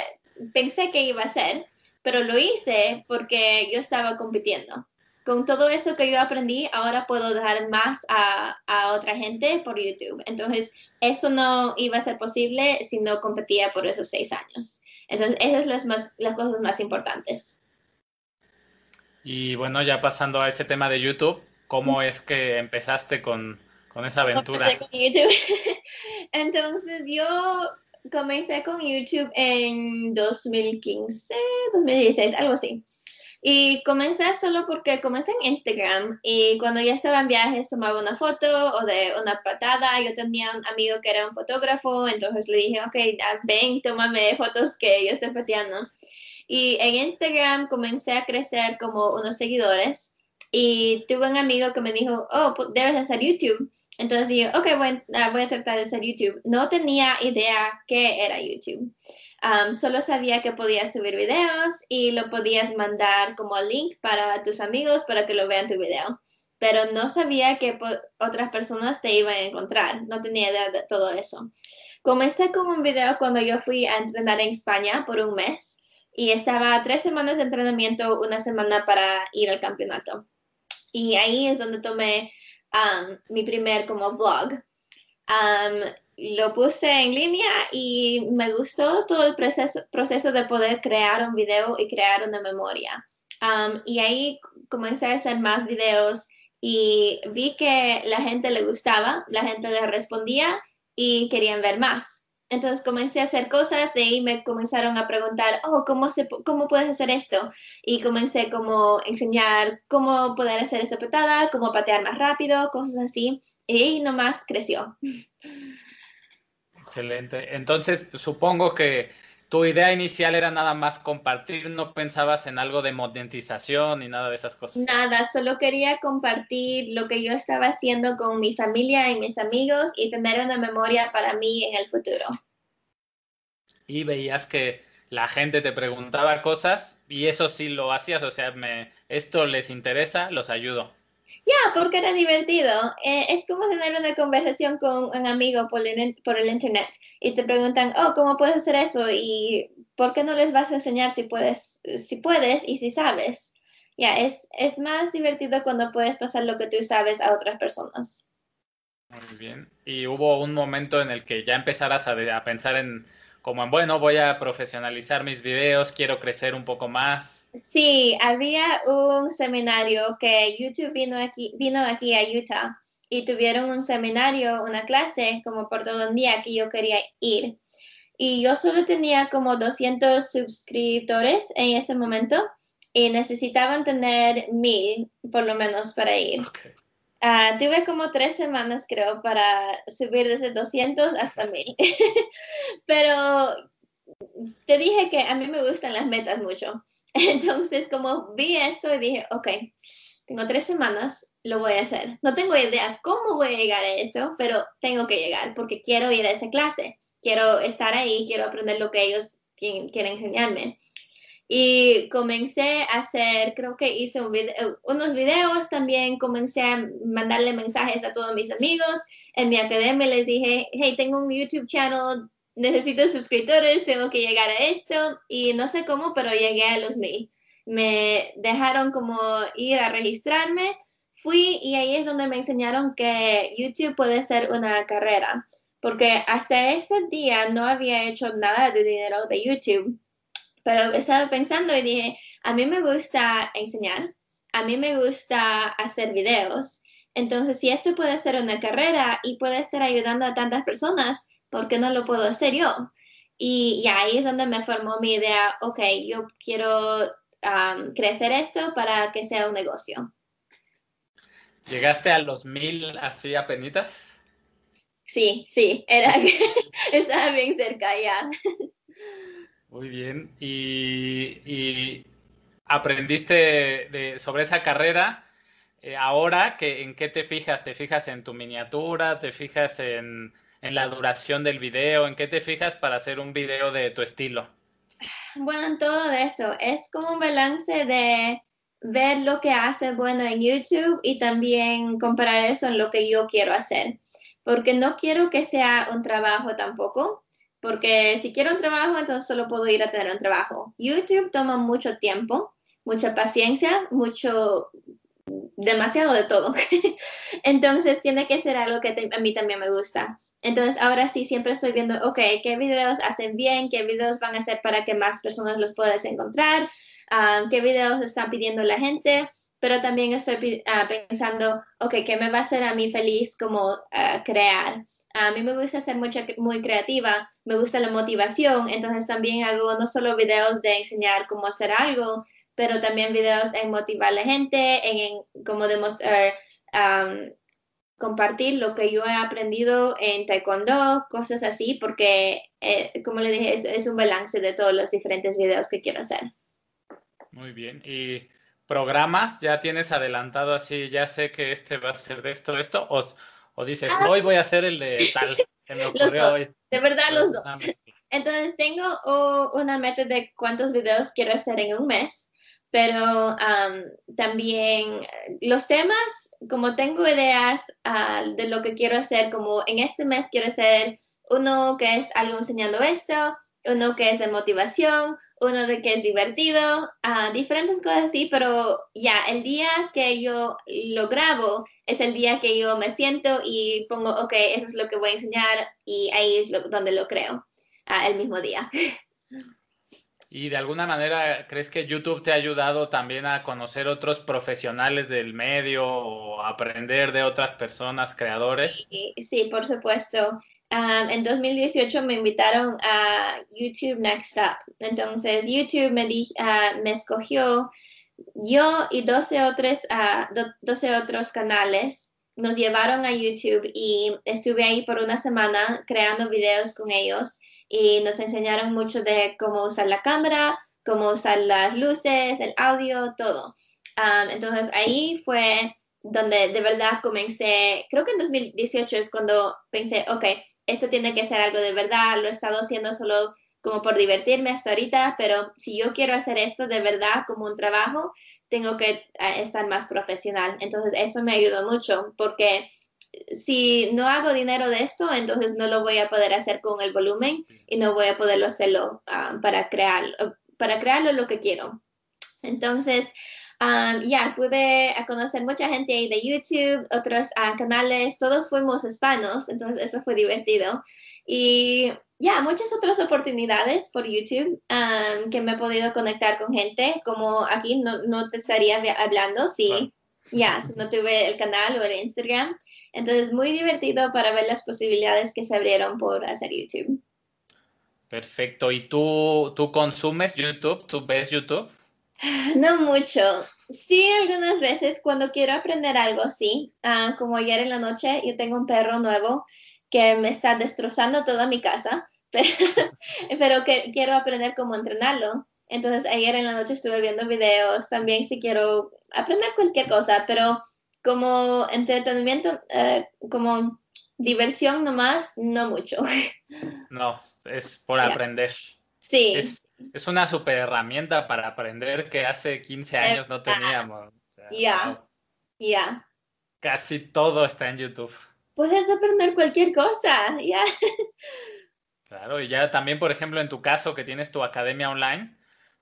Speaker 1: pensé que iba a hacer, pero lo hice porque yo estaba compitiendo. Con todo eso que yo aprendí, ahora puedo dar más a, a, otra gente por YouTube. Entonces, eso no iba a ser posible si no competía por esos seis años. Entonces, esas son las, más, las cosas más importantes.
Speaker 2: Y bueno, ya pasando a ese tema de YouTube, ¿cómo es que empezaste con, con esa aventura?
Speaker 1: Entonces, yo comencé con YouTube en 2015, 2016, algo así. Y comencé solo porque comencé en Instagram y cuando ya estaba en viajes tomaba una foto o de una patada. Yo tenía un amigo que era un fotógrafo, entonces le dije, ok, ven, tómame fotos que yo estoy pateando. Y en Instagram comencé a crecer como unos seguidores y tuve un amigo que me dijo, oh, pues, debes hacer YouTube. Entonces dije, ok, voy, ah, voy a tratar de hacer YouTube. No tenía idea qué era YouTube. Um, solo sabía que podías subir videos y lo podías mandar como link para tus amigos para que lo vean tu video. Pero no sabía que otras personas te iban a encontrar. No tenía idea de todo eso. Comencé con un video cuando yo fui a entrenar en España por un mes y estaba tres semanas de entrenamiento, una semana para ir al campeonato. Y ahí es donde tomé um, mi primer como vlog. Um, lo puse en línea y me gustó todo el proceso, proceso de poder crear un video y crear una memoria. Um, y ahí comencé a hacer más videos y vi que la gente le gustaba, la gente le respondía y querían ver más. Entonces comencé a hacer cosas, de ahí me comenzaron a preguntar, oh, ¿cómo, se, cómo puedes hacer esto? Y comencé como enseñar cómo poder hacer esta patada, cómo patear más rápido, cosas así. Y nomás creció.
Speaker 2: Excelente. Entonces, supongo que tu idea inicial era nada más compartir, no pensabas en algo de monetización ni nada de esas cosas.
Speaker 1: Nada, solo quería compartir lo que yo estaba haciendo con mi familia y mis amigos y tener una memoria para mí en el futuro.
Speaker 2: Y veías que la gente te preguntaba cosas y eso sí lo hacías, o sea, me, esto les interesa, los ayudo.
Speaker 1: Ya, porque era divertido. Eh, es como tener una conversación con un amigo por el, por el internet y te preguntan, oh, ¿cómo puedes hacer eso? Y ¿por qué no les vas a enseñar si puedes, si puedes y si sabes? Ya, es, es más divertido cuando puedes pasar lo que tú sabes a otras personas.
Speaker 2: Muy bien. ¿Y hubo un momento en el que ya empezaras a, a pensar en como en, bueno, voy a profesionalizar mis videos, quiero crecer un poco más.
Speaker 1: Sí, había un seminario que YouTube vino aquí, vino aquí a Utah y tuvieron un seminario, una clase como por todo un día que yo quería ir. Y yo solo tenía como 200 suscriptores en ese momento y necesitaban tener mil por lo menos para ir. Uh, tuve como tres semanas, creo, para subir desde 200 hasta 1000. Pero te dije que a mí me gustan las metas mucho. Entonces, como vi esto y dije, ok, tengo tres semanas, lo voy a hacer. No tengo idea cómo voy a llegar a eso, pero tengo que llegar porque quiero ir a esa clase. Quiero estar ahí, quiero aprender lo que ellos quieren enseñarme. Y comencé a hacer, creo que hice unos videos también, comencé a mandarle mensajes a todos mis amigos. En mi academia les dije, hey, tengo un YouTube channel, necesito suscriptores, tengo que llegar a esto. Y no sé cómo, pero llegué a los mil. Me dejaron como ir a registrarme. Fui y ahí es donde me enseñaron que YouTube puede ser una carrera, porque hasta ese día no había hecho nada de dinero de YouTube pero estaba pensando y dije, a mí me gusta enseñar, a mí me gusta hacer videos. Entonces, si esto puede ser una carrera y puede estar ayudando a tantas personas, ¿por qué no lo puedo hacer yo? Y, ahí es donde me formó mi idea, ok, yo quiero crecer esto para que sea un negocio.
Speaker 2: ¿Llegaste a los mil así a penitas?
Speaker 1: Sí, sí, era estaba bien cerca ya.
Speaker 2: Muy bien. ¿Y, aprendiste sobre esa carrera? Eh, ahora, que, ¿en qué te fijas? ¿Te fijas en tu miniatura? ¿Te fijas en, en la duración del video? ¿En qué te fijas para hacer un video de tu estilo?
Speaker 1: Bueno, en todo eso. Es como un balance de ver lo que hace bueno en YouTube y también comparar eso en lo que yo quiero hacer. Porque no quiero que sea un trabajo tampoco. Porque si quiero un trabajo, entonces solo puedo ir a tener un trabajo. YouTube toma mucho tiempo, mucha paciencia, mucho demasiado de todo. Entonces tiene que ser algo que a mí también me gusta. Entonces ahora sí siempre estoy viendo, ok, qué videos hacen bien, qué videos van a hacer para que más personas los puedas encontrar, ah, qué videos están pidiendo la gente, pero también estoy ah, pensando, ok, ¿qué me va a hacer a mí feliz como ah, crear? A mí me gusta ser muy creativa, me gusta la motivación, entonces también hago no solo videos de enseñar cómo hacer algo, pero también videos en motivar a la gente, en, cómo demostrar, compartir lo que yo he aprendido en taekwondo, cosas así, porque, eh, como le dije, es, es, un balance de todos los diferentes videos que quiero hacer.
Speaker 2: Muy bien. ¿Y programas ya tienes adelantado así, ya sé que este va a ser de esto, esto? ¿O, o dices, ah. hoy voy a hacer el de tal? Que me
Speaker 1: dos, de verdad los dos. Entonces tengo una meta de cuántos videos quiero hacer en un mes pero también los temas, como tengo ideas ah, de lo que quiero hacer, como en este mes quiero hacer uno que es algo enseñando esto, uno que es de motivación, uno de que es divertido, uh, diferentes cosas así, pero ya el día que yo lo grabo es el día que yo me siento y pongo, ok, eso es lo que voy a enseñar y ahí es donde lo creo, uh, el mismo día.
Speaker 2: ¿Y de alguna manera crees que YouTube te ha ayudado también a conocer otros profesionales del medio o aprender de otras personas, creadores?
Speaker 1: Sí, por supuesto. En 2018 me invitaron a YouTube Next Up. Entonces YouTube me, uh, me escogió yo y 12 otros, 12 otros canales nos llevaron a YouTube y estuve ahí por una semana creando videos con ellos y nos enseñaron mucho de cómo usar la cámara, cómo usar las luces, el audio, todo. entonces ahí fue donde de verdad comencé, creo que en 2018 es cuando pensé, ok, esto tiene que ser algo de verdad, lo he estado haciendo solo como por divertirme hasta ahorita, pero si yo quiero hacer esto de verdad como un trabajo, tengo que ah, estar más profesional. Entonces eso me ayudó mucho porque si no hago dinero de esto, entonces no lo voy a poder hacer con el volumen y no voy a poderlo hacerlo ah, para crear, para crearlo lo que quiero. Entonces, ah, ya pude conocer mucha gente ahí de YouTube, otros ah, canales, todos fuimos hispanos, entonces eso fue divertido. Y ya, muchas otras oportunidades por YouTube que me he podido conectar con gente, como aquí no, no te estaría hablando si, ya, si no tuve el canal o el Instagram. Entonces, muy divertido para ver las posibilidades que se abrieron por hacer YouTube.
Speaker 2: Perfecto. ¿Y tú, tú consumes YouTube? ¿Tú ves YouTube?
Speaker 1: No mucho. Sí, algunas veces cuando quiero aprender algo, sí. Ah, como ayer en la noche, yo tengo un perro nuevo que me está destrozando toda mi casa, pero, pero que quiero aprender cómo entrenarlo. Entonces, ayer en la noche estuve viendo videos también si quiero aprender cualquier cosa, pero como entretenimiento, eh, como diversión nomás, no mucho.
Speaker 2: No, es por aprender.
Speaker 1: Sí.
Speaker 2: Es, una super herramienta para aprender que hace 15 años no teníamos.
Speaker 1: Ya, ya.
Speaker 2: Casi todo está en YouTube.
Speaker 1: Puedes aprender cualquier cosa, ya.
Speaker 2: Claro, y ya también, por ejemplo, en tu caso que tienes tu academia online,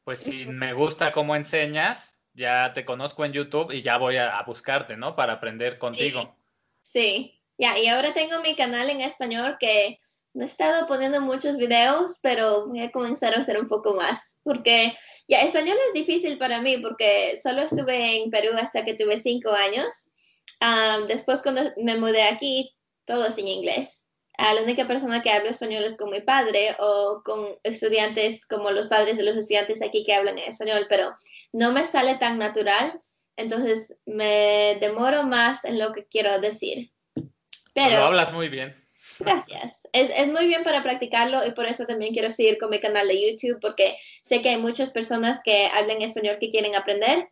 Speaker 2: pues si me gusta cómo enseñas, ya te conozco en YouTube y ya voy a, buscarte, ¿no? Para aprender contigo.
Speaker 1: Sí, ya, y ahora tengo mi canal en español que no he estado poniendo muchos videos, pero voy a comenzar a hacer un poco más, porque ya español es difícil para mí, porque solo estuve en Perú hasta que tuve cinco años. después cuando me mudé aquí, todo es en inglés. la única persona que habla español es con mi padre o con estudiantes como los padres de los estudiantes aquí que hablan español, pero no me sale tan natural, entonces me demoro más en lo que quiero decir.
Speaker 2: Pero lo hablas muy bien.
Speaker 1: Gracias. Es, es, muy bien para practicarlo y por eso también quiero seguir con mi canal de YouTube porque sé que hay muchas personas que hablan español que quieren aprender.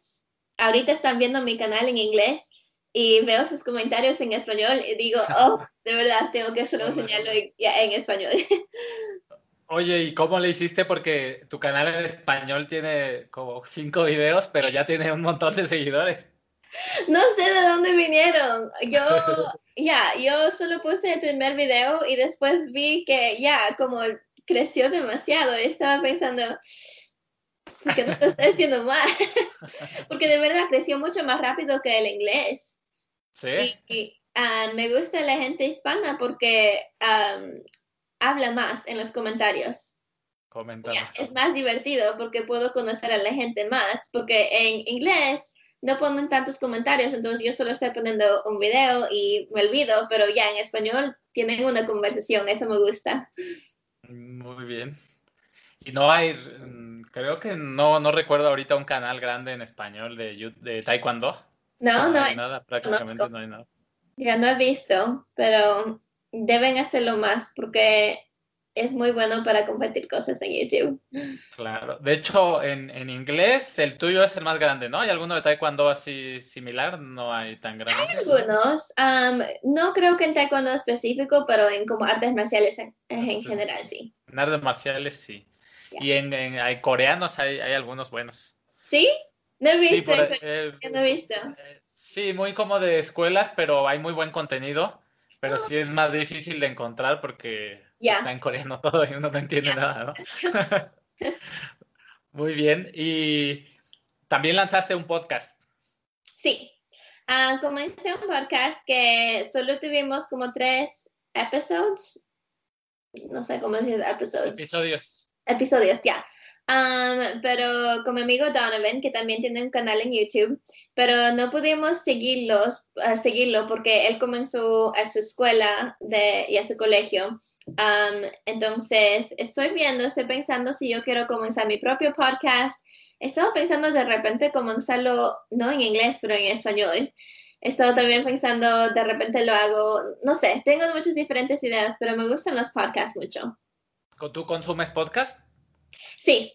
Speaker 1: Ahorita están viendo mi canal en inglés y veo sus comentarios en español y digo, oh, de verdad, tengo que solo enseñarlo en español.
Speaker 2: Oye, ¿y cómo le hiciste? Porque tu canal en español tiene como cinco videos, pero ya tiene un montón de seguidores.
Speaker 1: No sé de dónde vinieron. Yo, ya, yo solo puse el primer video y después vi que ya, como creció demasiado. Estaba pensando, que no lo estoy haciendo mal. Porque de verdad creció mucho más rápido que el inglés.
Speaker 2: Sí.
Speaker 1: Y, ah, me gusta la gente hispana porque habla más en los comentarios.
Speaker 2: Comenta
Speaker 1: es más divertido porque puedo conocer a la gente más, porque en inglés no ponen tantos comentarios, entonces yo solo estoy poniendo un video y me olvido, pero ya en español tienen una conversación, eso me gusta.
Speaker 2: Muy bien. Y no hay, creo que no, no recuerdo ahorita un canal grande en español de, de Taekwondo.
Speaker 1: No, no, hay
Speaker 2: nada, prácticamente no hay nada.
Speaker 1: Ya no he visto, pero deben hacerlo más porque es muy bueno para compartir cosas en YouTube.
Speaker 2: Claro. De hecho, en, en, inglés el tuyo es el más grande, ¿no? ¿Hay alguno de taekwondo así similar? No hay tan grande.
Speaker 1: Hay algunos. no creo que en taekwondo específico, pero en como artes marciales en, en general, sí.
Speaker 2: En artes marciales, sí. Y en, en hay coreanos hay, hay, algunos buenos.
Speaker 1: ¿Sí? No he visto. Sí, eh, no he visto. Eh,
Speaker 2: sí, muy como de escuelas, pero hay muy buen contenido. Pero oh. sí es más difícil de encontrar porque está en coreano todo y uno no entiende nada, ¿no? Muy bien. Y también lanzaste un podcast.
Speaker 1: Sí. Uh, comencé un podcast que solo tuvimos como tres episodios. No sé cómo decir episodios.
Speaker 2: Episodios.
Speaker 1: Episodios, ya. Um, pero con mi amigo Donovan, que también tiene un canal en YouTube, pero no pudimos seguirlos, uh, seguirlo porque él comenzó a su escuela de, y a su colegio. Um, entonces, estoy viendo, estoy pensando si yo quiero comenzar mi propio podcast. Estaba pensando de repente comenzarlo, no en inglés, pero en español. He estado también pensando, de repente lo hago, no sé, tengo muchas diferentes ideas, pero me gustan los podcasts mucho.
Speaker 2: ¿Tú consumes podcast?
Speaker 1: Sí,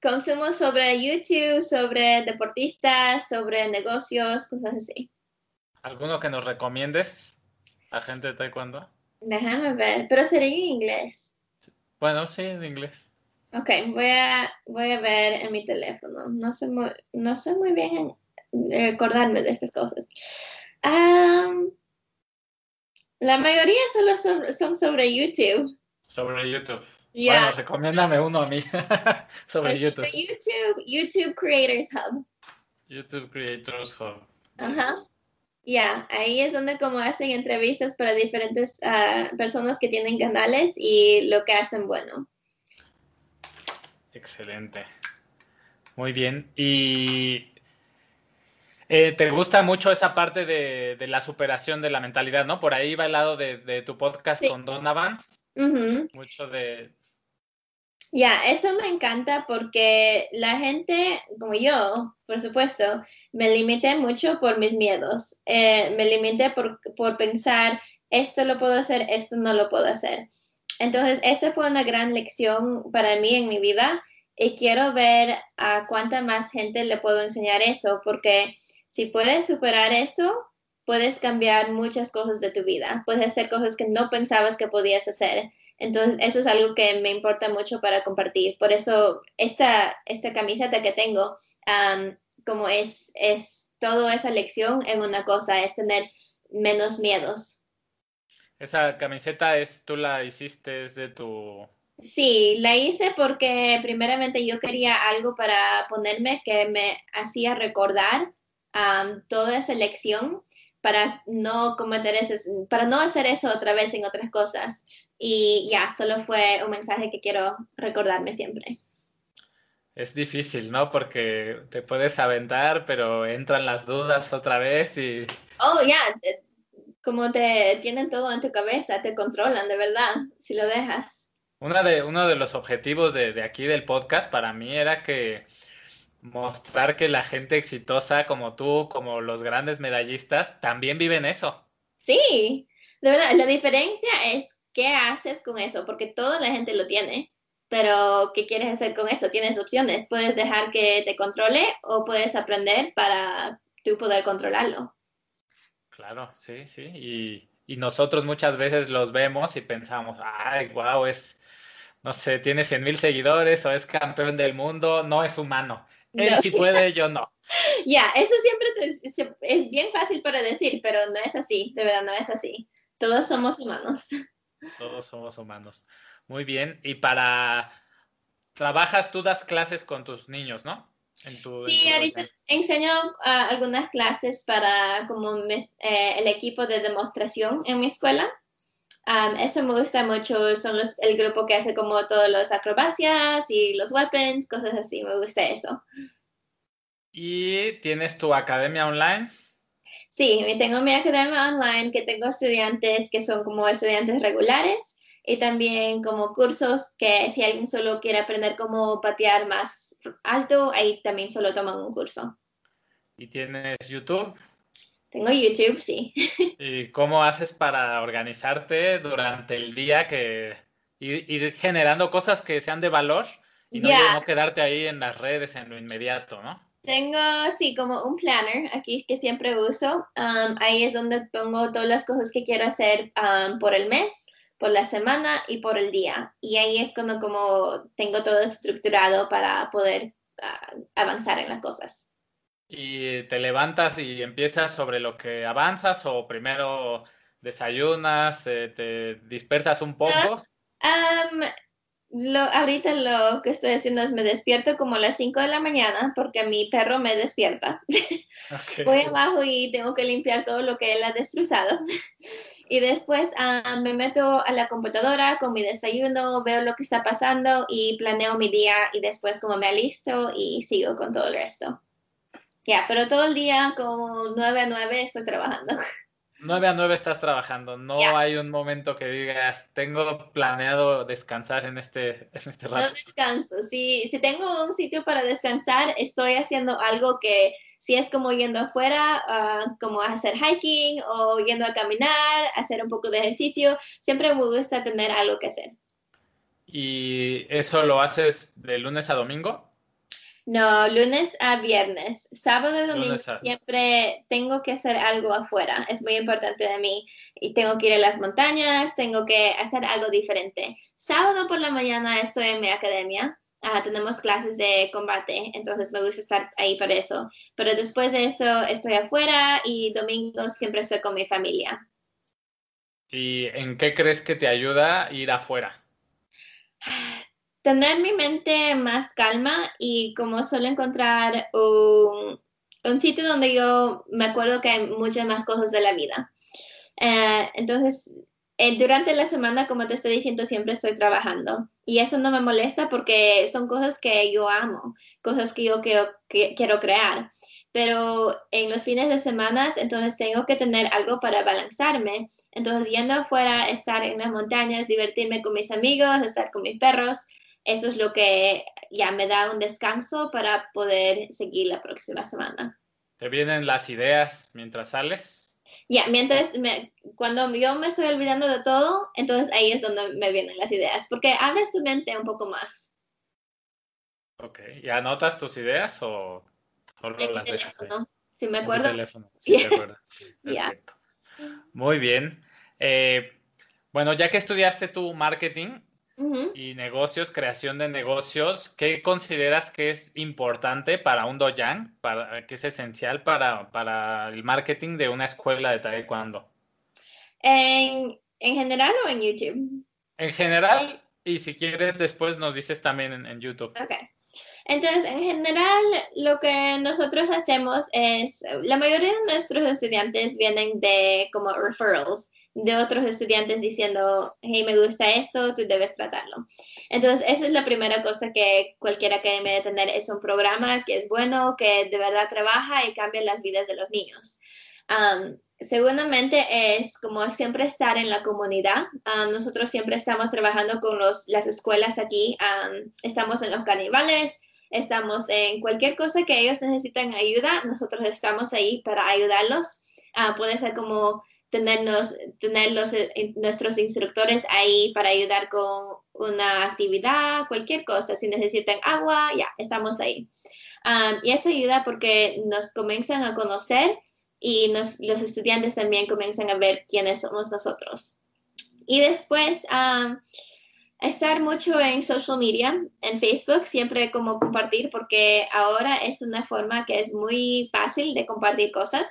Speaker 1: consumo sobre YouTube, sobre deportistas, sobre negocios, cosas así.
Speaker 2: ¿Alguno que nos recomiendes a gente de taekwondo?
Speaker 1: Déjame ver, pero sería en inglés.
Speaker 2: Bueno, sí, en inglés.
Speaker 1: Ok, voy a, voy a ver en mi teléfono. No sé muy, no sé muy bien recordarme de estas cosas. la mayoría solo son sobre YouTube.
Speaker 2: Sobre YouTube. Bueno, recomiéndame uno a mí sobre YouTube.
Speaker 1: YouTube. YouTube Creators Hub.
Speaker 2: YouTube Creators Hub.
Speaker 1: Ajá. Ya, ahí es donde como hacen entrevistas para diferentes ah, personas que tienen canales y lo que hacen bueno.
Speaker 2: Excelente. Muy bien. ¿Y eh, te gusta mucho esa parte de, la superación de la mentalidad, no? Por ahí va el lado de, tu podcast con Donovan. Mucho de,
Speaker 1: ya, eso me encanta porque la gente, como yo, por supuesto, me limité mucho por mis miedos. Eh, me limité por, por pensar, esto lo puedo hacer, esto no lo puedo hacer. Entonces, esa fue una gran lección para mí en mi vida y quiero ver a cuánta más gente le puedo enseñar eso, porque si puedes superar eso, puedes cambiar muchas cosas de tu vida, puedes hacer cosas que no pensabas que podías hacer. Entonces, eso es algo que me importa mucho para compartir. Por eso, esta, esta camiseta que tengo, como es, es toda esa lección en una cosa, es tener menos miedos.
Speaker 2: Esa camiseta es, tú la hiciste, es de tu...
Speaker 1: Sí, la hice porque primeramente yo quería algo para ponerme que me hacía recordar toda esa lección para no cometer ese, para no hacer eso otra vez en otras cosas. Y ya, solo fue un mensaje que quiero recordarme siempre.
Speaker 2: Es difícil, ¿no? Porque te puedes aventar, pero entran las dudas otra vez y...
Speaker 1: Oh, ya, como te tienen todo en tu cabeza, te controlan de verdad, si lo dejas.
Speaker 2: Una de, uno de los objetivos de, de aquí del podcast para mí era que mostrar que la gente exitosa como tú, como los grandes medallistas, también viven eso.
Speaker 1: Sí, de verdad, la diferencia es qué haces con eso, porque toda la gente lo tiene, pero ¿qué quieres hacer con eso? Tienes opciones, puedes dejar que te controle o puedes aprender para tú poder controlarlo.
Speaker 2: Claro, sí, sí, y, y nosotros muchas veces los vemos y pensamos, ay, wow, es, no sé, tiene 100 mil seguidores o es campeón del mundo, no es humano. Él no. sí puede, yo no.
Speaker 1: Ya, yeah, eso siempre te, es bien fácil para decir, pero no es así, de verdad no es así. Todos somos humanos.
Speaker 2: Todos somos humanos. Muy bien. Y para, trabajas, tú das clases con tus niños, ¿no?
Speaker 1: En tu, sí, en tu ahorita enseño uh, algunas clases para como me, eh, el equipo de demostración en mi escuela. Um, eso me gusta mucho, son los, el grupo que hace como todos los acrobacias y los weapons, cosas así, me gusta eso.
Speaker 2: ¿Y tienes tu academia online?
Speaker 1: Sí, tengo mi academia online que tengo estudiantes que son como estudiantes regulares y también como cursos que si alguien solo quiere aprender cómo patear más alto, ahí también solo toman un curso.
Speaker 2: ¿Y tienes YouTube?
Speaker 1: Tengo YouTube, sí.
Speaker 2: ¿Y cómo haces para organizarte durante el día que ir, ir generando cosas que sean de valor y no, yeah. no quedarte ahí en las redes en lo inmediato, ¿no?
Speaker 1: Tengo, sí, como un planner aquí que siempre uso. Um, ahí es donde pongo todas las cosas que quiero hacer um, por el mes, por la semana y por el día. Y ahí es cuando como tengo todo estructurado para poder uh, avanzar en las cosas.
Speaker 2: ¿Y te levantas y empiezas sobre lo que avanzas o primero desayunas, eh, te dispersas un poco?
Speaker 1: Um, lo, ahorita lo que estoy haciendo es me despierto como a las 5 de la mañana porque mi perro me despierta. Okay. Voy abajo y tengo que limpiar todo lo que él ha destrozado. y después uh, me meto a la computadora con mi desayuno, veo lo que está pasando y planeo mi día y después como me alisto y sigo con todo el resto. Ya, yeah, pero todo el día como 9 a 9 estoy trabajando.
Speaker 2: 9 a 9 estás trabajando, no yeah. hay un momento que digas, tengo planeado descansar en este, en este rato.
Speaker 1: No descanso, si, si tengo un sitio para descansar, estoy haciendo algo que si es como yendo afuera, uh, como hacer hiking o yendo a caminar, hacer un poco de ejercicio, siempre me gusta tener algo que hacer.
Speaker 2: ¿Y eso lo haces de lunes a domingo?
Speaker 1: No, lunes a viernes. Sábado y domingo a... siempre tengo que hacer algo afuera. Es muy importante de mí. Y tengo que ir a las montañas, tengo que hacer algo diferente. Sábado por la mañana estoy en mi academia. Uh, tenemos clases de combate, entonces me gusta estar ahí para eso. Pero después de eso estoy afuera y domingo siempre estoy con mi familia.
Speaker 2: ¿Y en qué crees que te ayuda ir afuera?
Speaker 1: Tener mi mente más calma y como solo encontrar un, un, sitio donde yo me acuerdo que hay muchas más cosas de la vida. Uh, entonces, eh, durante la semana, como te estoy diciendo, siempre estoy trabajando y eso no me molesta porque son cosas que yo amo, cosas que yo quiero, que, quiero crear. Pero en los fines de semana, entonces tengo que tener algo para balanzarme. Entonces, yendo afuera, estar en las montañas, divertirme con mis amigos, estar con mis perros, eso es lo que ya me da un descanso para poder seguir la próxima semana.
Speaker 2: ¿Te vienen las ideas mientras sales?
Speaker 1: Ya, yeah, mientras, me, cuando yo me estoy olvidando de todo, entonces ahí es donde me vienen las ideas, porque abres tu mente un poco más.
Speaker 2: Ok, ¿y anotas tus ideas o solo
Speaker 1: en
Speaker 2: las dejas ahí?
Speaker 1: Si me acuerdo.
Speaker 2: En teléfono, sí, yeah. Yeah. Muy bien. Eh, bueno, ya que estudiaste tu marketing, -huh. y negocios, creación de negocios, ¿qué consideras que es importante para un doyan, para, que es esencial para, para, el marketing de una escuela de taekwondo?
Speaker 1: ¿En, ¿En, general o en YouTube?
Speaker 2: En general, y si quieres después nos dices también en, en YouTube.
Speaker 1: Ok. Entonces, en general, lo que nosotros hacemos es, la mayoría de nuestros estudiantes vienen de como referrals de otros estudiantes diciendo, hey, me gusta esto, tú debes tratarlo. Entonces, esa es la primera cosa que cualquier academia debe tener, es un programa que es bueno, que de verdad trabaja y cambia las vidas de los niños. seguramente es como siempre estar en la comunidad. nosotros siempre estamos trabajando con los, las escuelas aquí, estamos en los carnavales, estamos en cualquier cosa que ellos necesitan ayuda, nosotros estamos ahí para ayudarlos. Uh, puede ser como tenernos, tener los, eh, nuestros instructores ahí para ayudar con una actividad, cualquier cosa. Si necesitan agua, ya, estamos ahí. y eso ayuda porque nos comienzan a conocer y los estudiantes también comienzan a ver quiénes somos nosotros. Y después, estar mucho en social media, en Facebook, siempre como compartir, porque ahora es una forma que es muy fácil de compartir cosas.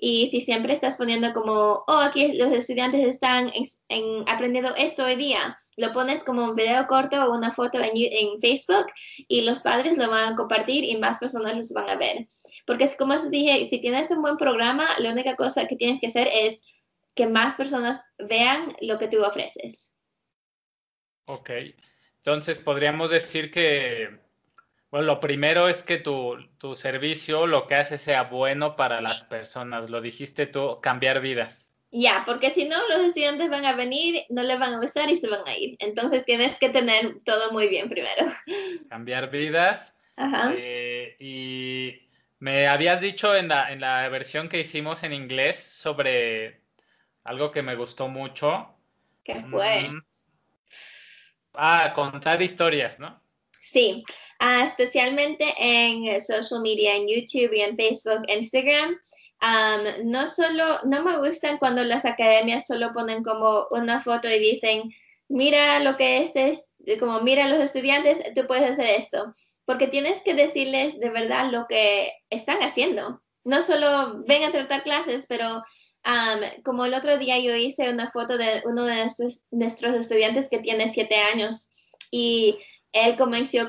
Speaker 1: Y si siempre estás poniendo como, oh, aquí los estudiantes están en, aprendiendo esto hoy día, lo pones como un video corto o una foto en, en, Facebook y los padres lo van a compartir y más personas los van a ver. Porque como dije, si tienes un buen programa, la única cosa que tienes que hacer es que más personas vean lo que tú ofreces.
Speaker 2: Ok, entonces podríamos decir que bueno, lo primero es que tu, tu, servicio lo que hace sea bueno para las personas. Lo dijiste tú, cambiar vidas.
Speaker 1: Ya, porque si no, los estudiantes van a venir, no les van a gustar y se van a ir. Entonces tienes que tener todo muy bien primero.
Speaker 2: Cambiar vidas. Ajá. Eh, y me habías dicho en la, en la versión que hicimos en inglés sobre algo que me gustó mucho.
Speaker 1: ¿Qué fue?
Speaker 2: Mm. ah, contar historias, ¿no?
Speaker 1: Sí, uh, especialmente en social media, en YouTube y en Facebook, Instagram. Um, no solo, no me gustan cuando las academias solo ponen como una foto y dicen, mira lo que este es, como mira los estudiantes, tú puedes hacer esto, porque tienes que decirles de verdad lo que están haciendo. No solo ven a tratar clases, pero um, como el otro día yo hice una foto de uno de nuestros, nuestros estudiantes que tiene siete años y él comenzó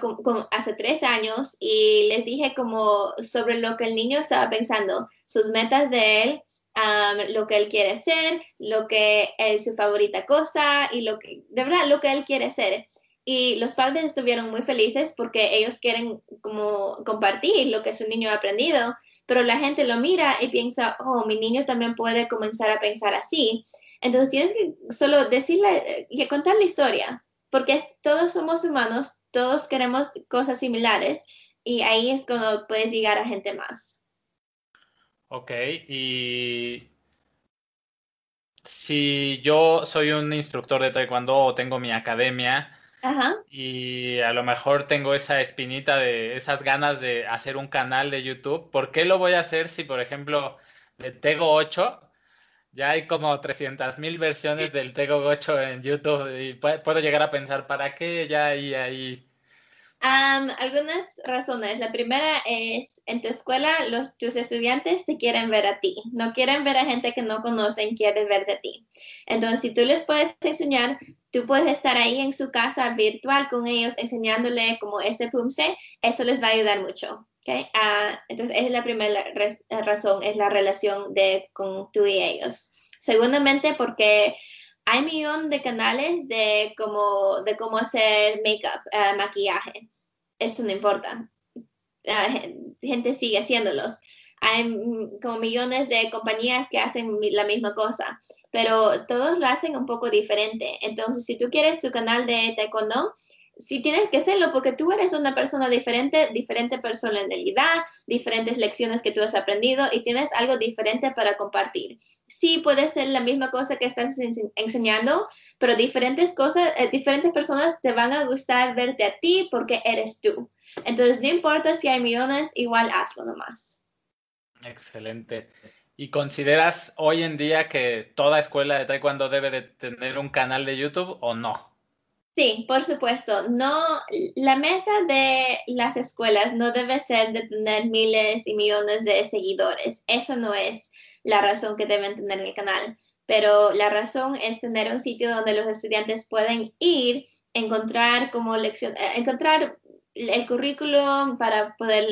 Speaker 1: hace tres años y les dije sobre lo que el niño estaba pensando, sus metas de él, lo que él quiere ser, lo que es su favorita cosa y lo que, de verdad, lo que él quiere ser. Y los padres estuvieron muy felices porque ellos quieren compartir lo que su niño ha aprendido, pero la gente lo mira y piensa, oh, mi niño también puede comenzar a pensar así. Entonces tienes que solo decirle y contar la historia, porque todos somos humanos, todos queremos cosas similares y ahí es cuando puedes llegar a gente más.
Speaker 2: Ok, y si yo soy un instructor de taekwondo o tengo mi academia y a lo mejor tengo esa espinita de esas ganas de hacer un canal de YouTube, ¿por qué lo voy a hacer si, por ejemplo, Tego 8 ya hay como 300 mil versiones del Tego Gocho en YouTube y puedo llegar a pensar, ¿para qué ya hay ahí?
Speaker 1: algunas razones. La primera es, en tu escuela, los, tus estudiantes te quieren ver a ti. No quieren ver a gente que no conocen, quieren ver de ti. Entonces, si tú les puedes enseñar, tú puedes estar ahí en su casa virtual con ellos, enseñándole como ese PUMSE, eso les va a ayudar mucho. Ah, entonces, es la primera razón, es la relación de, con tú y ellos. Segundamente, porque hay un millón de canales de cómo, de cómo hacer make-up, ah, maquillaje. Eso no importa. La gente sigue haciéndolos. Hay como millones de compañías que hacen la misma cosa, pero todos lo hacen un poco diferente. Entonces, si tú quieres tu canal de taekwondo, sí tienes que hacerlo porque tú eres una persona diferente, diferente personalidad, diferentes lecciones que tú has aprendido y tienes algo diferente para compartir. Sí, puede ser la misma cosa que estás enseñando, pero diferentes cosas, eh, diferentes personas te van a gustar verte a ti porque eres tú. Entonces, no importa si hay millones, igual hazlo nomás.
Speaker 2: Excelente. ¿Y consideras hoy en día que toda escuela de taekwondo debe de tener un canal de YouTube o no?
Speaker 1: Sí, por supuesto. No, la meta de las escuelas no debe ser de tener miles y millones de seguidores. Esa no es la razón que deben tener el canal. Pero la razón es tener un sitio donde los estudiantes pueden ir, encontrar como lección, eh, encontrar el currículum para poder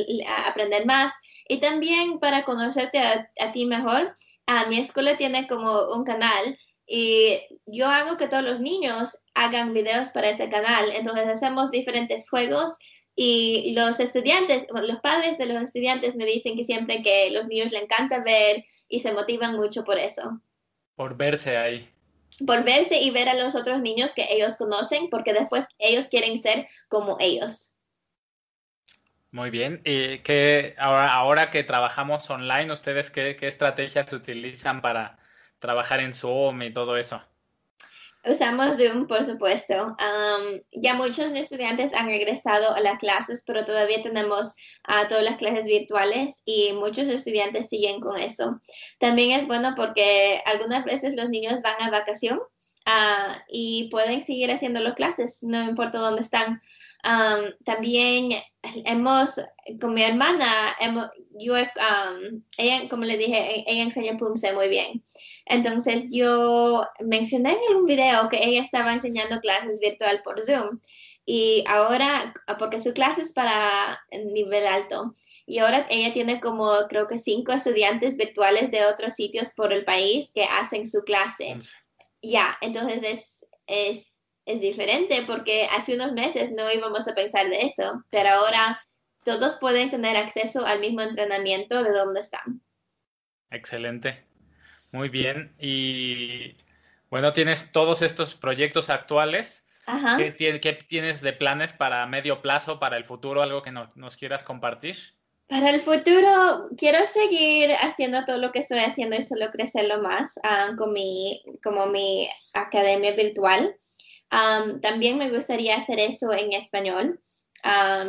Speaker 1: aprender más y también para conocerte a, ti mejor. A mi escuela tiene como un canal y yo hago que todos los niños hagan videos para ese canal. Entonces hacemos diferentes juegos Y los estudiantes, los padres de los estudiantes me dicen que siempre que los niños le encanta ver y se motivan mucho por eso.
Speaker 2: Por verse ahí.
Speaker 1: Por verse y ver a los otros niños que ellos conocen, porque después ellos quieren ser como ellos.
Speaker 2: Muy bien. ¿Y qué, ahora, ahora que trabajamos online, ustedes qué, qué estrategias utilizan para trabajar en Zoom y todo eso?
Speaker 1: Usamos Zoom, por supuesto. ya muchos estudiantes han regresado a las clases, pero todavía tenemos uh, todas las clases virtuales y muchos estudiantes siguen con eso. También es bueno porque algunas veces los niños van a vacación ah, y pueden seguir haciendo las clases, no importa dónde están. También hemos, con mi hermana, hemos, yo, ella, como le dije, ella enseña PUMSE muy bien. Entonces yo mencioné en un video que ella estaba enseñando clases virtual por Zoom y ahora, porque su clase es para nivel alto, y ahora ella tiene como creo que cinco estudiantes virtuales de otros sitios por el país que hacen su clase. Ya, entonces es, es, es diferente porque hace unos meses no íbamos a pensar de eso, pero ahora todos pueden tener acceso al mismo entrenamiento de donde están.
Speaker 2: Excelente. Muy bien. Y bueno, tienes todos estos proyectos actuales. Ajá. ¿Qué, tienes de planes para medio plazo, para el futuro? ¿Algo que nos quieras compartir?
Speaker 1: Para el futuro, quiero seguir haciendo todo lo que estoy haciendo y solo crecerlo más ah, con mi, como mi academia virtual. También me gustaría hacer eso en español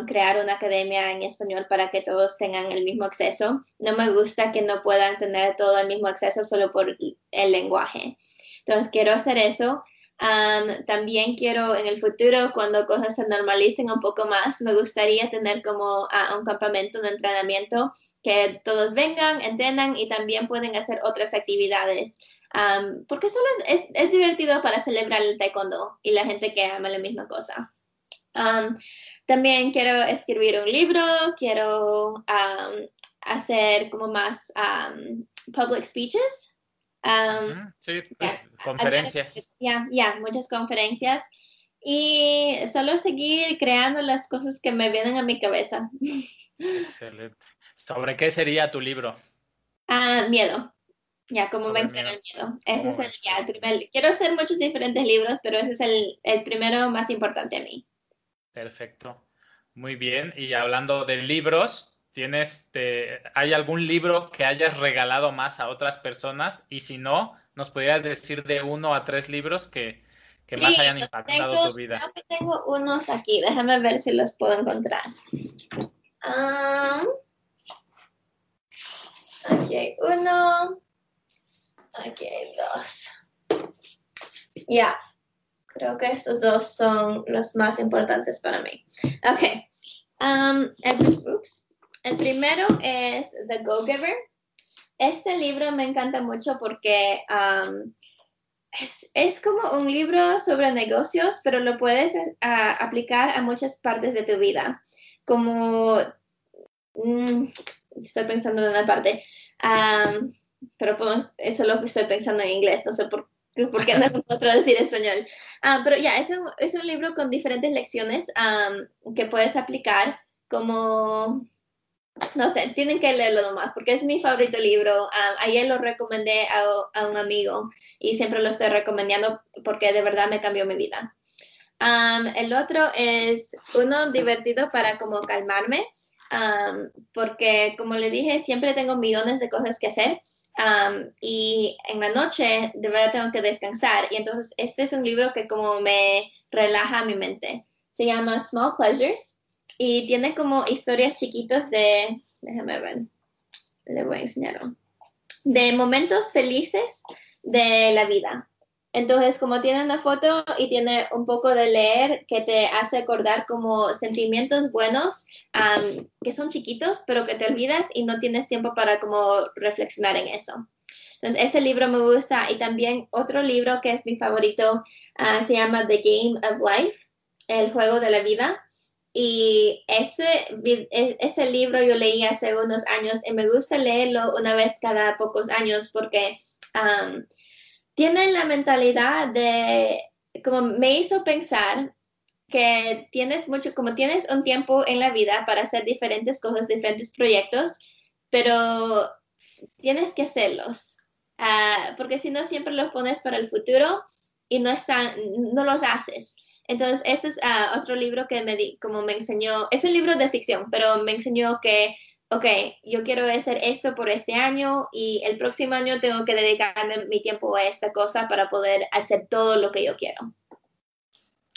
Speaker 1: crear una academia en español para que todos tengan el mismo acceso. No me gusta que no puedan tener todo el mismo acceso solo por el lenguaje. Entonces, quiero hacer eso. también quiero en el futuro, cuando cosas se normalicen un poco más, me gustaría tener como un campamento de entrenamiento que todos vengan, entrenan y también pueden hacer otras actividades. Porque solo es, es, divertido para celebrar el taekwondo y la gente que ama la misma cosa. También quiero escribir un libro, quiero um, hacer como más um, public speeches.
Speaker 2: Um, sí, conferencias.
Speaker 1: Ya, ya, muchas conferencias. Y solo seguir creando las cosas que me vienen a mi cabeza.
Speaker 2: Excelente. ¿Sobre qué sería tu libro?
Speaker 1: Ah, miedo. Ya, como vencer el miedo. Ese es el, ya, el primer. Quiero hacer muchos diferentes libros, pero ese es el, el primero más importante a mí.
Speaker 2: Perfecto. Muy bien. Y hablando de libros, ¿tienes, ¿hay algún libro que hayas regalado más a otras personas? Y si no, ¿nos podrías decir de uno a tres libros que, más hayan impactado tu vida?
Speaker 1: Creo que tengo unos aquí. Déjame ver si los puedo encontrar. aquí hay uno. Aquí hay dos. Ya, Creo que estos dos son los más importantes para mí. Ok. Um, el, primero es The Go-Giver. Este libro me encanta mucho porque um, es, como un libro sobre negocios, pero lo puedes aplicar a muchas partes de tu vida. Como, mm, estoy pensando en una parte, um, pero eso lo estoy pensando en inglés, no sé por ¿Por qué no puedo traducir español? Ah, pero ya, es, un, es un libro con diferentes lecciones que puedes aplicar como, no sé, tienen que leerlo nomás porque es mi favorito libro. ayer lo recomendé a, a, un amigo y siempre lo estoy recomendando porque de verdad me cambió mi vida. el otro es uno divertido para como calmarme porque como le dije, siempre tengo millones de cosas que hacer y en la noche de verdad tengo que descansar. Y entonces este es un libro que como me relaja mi mente. Se llama Small Pleasures y tiene como historias chiquitas de, déjame ver, le voy a enseñar, de momentos felices de la vida. Entonces, como tiene una foto y tiene un poco de leer que te hace acordar como sentimientos buenos que son chiquitos, pero que te olvidas y no tienes tiempo para como reflexionar en eso. Entonces, ese libro me gusta y también otro libro que es mi favorito ah, se llama The Game of Life, el juego de la vida. Y ese, e, ese libro yo leí hace unos años y me gusta leerlo una vez cada pocos años porque tiene la mentalidad de, como me hizo pensar que tienes mucho, como tienes un tiempo en la vida para hacer diferentes cosas, diferentes proyectos, pero tienes que hacerlos, uh, porque si no siempre los pones para el futuro y no están, no los haces. Entonces, ese es uh, otro libro que me di, como me enseñó, es un libro de ficción, pero me enseñó que, ok, yo quiero hacer esto por este año y el próximo año tengo que dedicarme mi tiempo a esta cosa para poder hacer todo lo que yo quiero.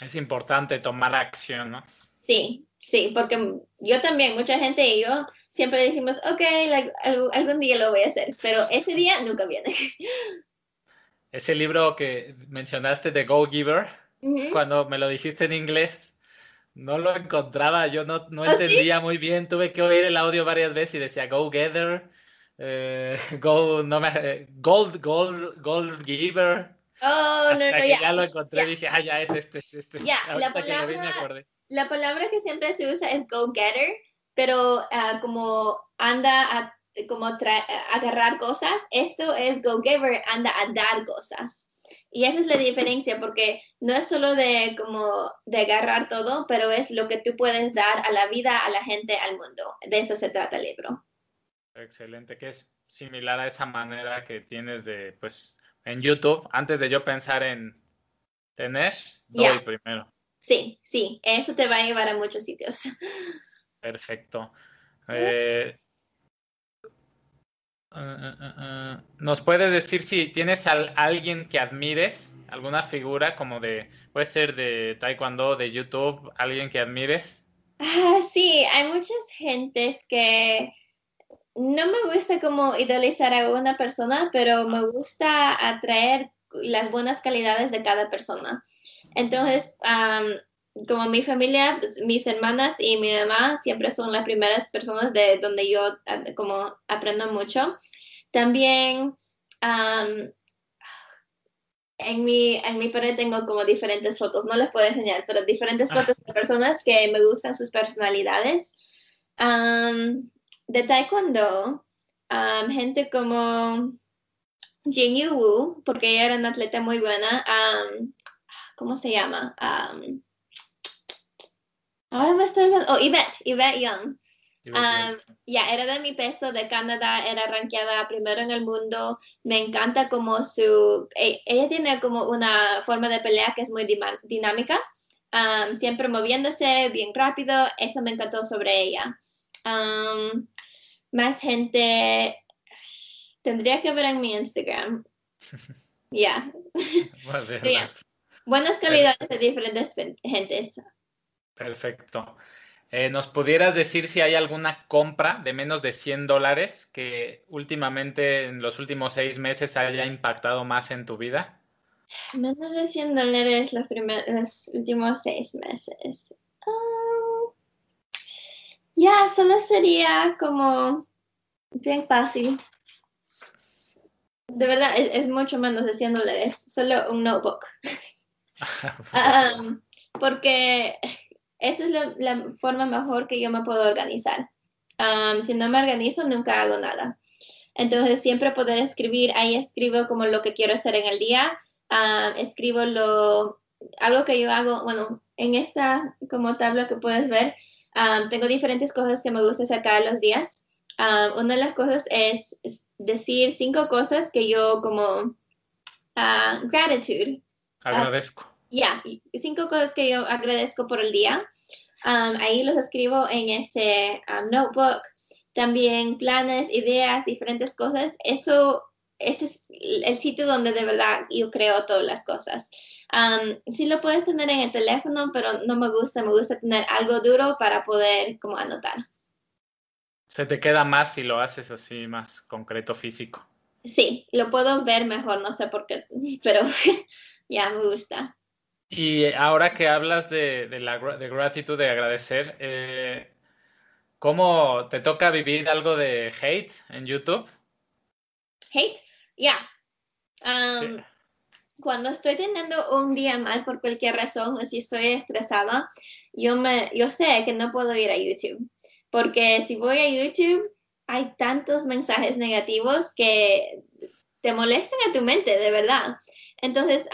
Speaker 2: Es importante tomar acción, ¿no?
Speaker 1: Sí, sí, porque yo también, mucha gente y yo siempre decimos, ok, algún día lo voy a hacer, pero ese día nunca viene.
Speaker 2: Ese libro que mencionaste de Go Giver, cuando me lo dijiste en inglés, no lo encontraba, yo no, no ¿Ah, entendía muy bien, tuve que oír el audio varias veces y decía Go Gather, eh, Go, no me, Gold, Gold, Gold Giver.
Speaker 1: Oh, no, no,
Speaker 2: ya. ya. lo encontré, dije, ah, ya es este, es este.
Speaker 1: Ya, la palabra, la palabra que siempre se usa es go getter, pero uh, como anda a como agarrar cosas, esto es go giver, anda a dar cosas. Y esa es la diferencia, porque no es solo de como de agarrar todo, pero es lo que tú puedes dar a la vida, a la gente, al mundo. De eso se trata el libro.
Speaker 2: Excelente, que es similar a esa manera que tienes de, pues, en YouTube, antes de yo pensar en tener, doy primero.
Speaker 1: Sí, sí, eso te va a llevar a muchos sitios.
Speaker 2: Perfecto. Eh, uh, uh, uh, ¿Nos puedes decir si tienes a alguien que admires, alguna figura como de, puede ser de Taekwondo, de YouTube, alguien que admires?
Speaker 1: Ah, sí, hay muchas gentes que no me gusta como idolizar a una persona, pero me gusta atraer las buenas calidades de cada persona. Entonces, como mi familia, pues, mis hermanas y mi mamá siempre son las primeras personas de donde yo como aprendo mucho. También en mi, en mi pared tengo como diferentes fotos, no les puedo enseñar, pero diferentes ah. fotos de personas que me gustan sus personalidades de taekwondo, um, gente como Jin Yu Wu, porque ella era una atleta muy buena, um, ¿cómo se llama? Um, ahora me estoy oh, Yvette, Yvette Young. ya, era de mi peso de Canadá, era rankeada primero en el mundo. Me encanta como su. E, ella tiene como una forma de pelea que es muy dinámica, siempre moviéndose bien rápido. Eso me encantó sobre ella más gente tendría que ver en mi Instagram. Ya. Buenas calidades de diferentes gentes.
Speaker 2: Perfecto. Eh, ¿Nos pudieras decir si hay alguna compra de menos de 100 dólares que últimamente, en los últimos seis meses, haya impactado más en tu vida?
Speaker 1: Menos de 100 dólares los, los últimos seis meses. Ah, ya, solo sería como bien fácil. De verdad, es, mucho menos de 100 dólares, solo un notebook. Um, porque esa es la, forma mejor que yo me puedo organizar. Si no me organizo, nunca hago nada. Entonces, siempre poder escribir, ahí escribo como lo que quiero hacer en el día, escribo lo, algo que yo hago, bueno, en esta como tabla que puedes ver, tengo diferentes cosas que me gusta sacar los días. una de las cosas es decir cinco cosas que yo como uh, gratitude.
Speaker 2: Agradezco.
Speaker 1: Ya, cinco cosas que yo agradezco por el día. ahí los escribo en ese notebook. También planes, ideas, diferentes cosas. Eso, ese es el sitio donde de verdad yo creo todas las cosas. Um, sí lo puedes tener en el teléfono, pero no me gusta, me gusta tener algo duro para poder como anotar.
Speaker 2: Se te queda más si lo haces así más concreto físico.
Speaker 1: Sí, lo puedo ver mejor, no sé por qué, pero ya me gusta.
Speaker 2: Y ahora que hablas de, la de gratitud, de agradecer, eh, ¿cómo te toca vivir algo de hate en YouTube?
Speaker 1: Hate, ya. Um, cuando estoy teniendo un día mal por cualquier razón o si estoy estresada, yo, me, yo sé que no puedo ir a YouTube. Porque si voy a YouTube, hay tantos mensajes negativos que te molestan a tu mente, de verdad. Entonces,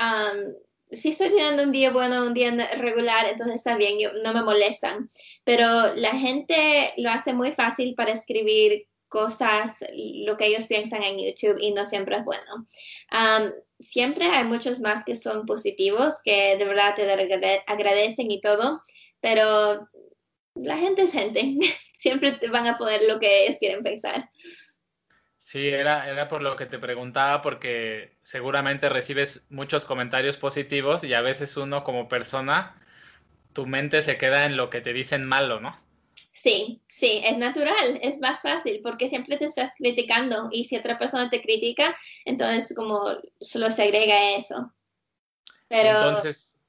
Speaker 1: si estoy teniendo un día bueno, un día regular, entonces está bien, no me molestan. Pero la gente lo hace muy fácil para escribir cosas, lo que ellos piensan en YouTube y no siempre es bueno. siempre hay muchos más que son positivos, que de verdad te agradecen y todo, pero la gente es gente, siempre te van a poner lo que ellos quieren pensar.
Speaker 2: Sí, era, era por lo que te preguntaba, porque seguramente recibes muchos comentarios positivos y a veces uno como persona, tu mente se queda en lo que te dicen malo, ¿no?
Speaker 1: Sí, sí, es natural, es más fácil porque siempre te estás criticando y si otra persona te critica, entonces como solo se agrega eso. Pero, entonces...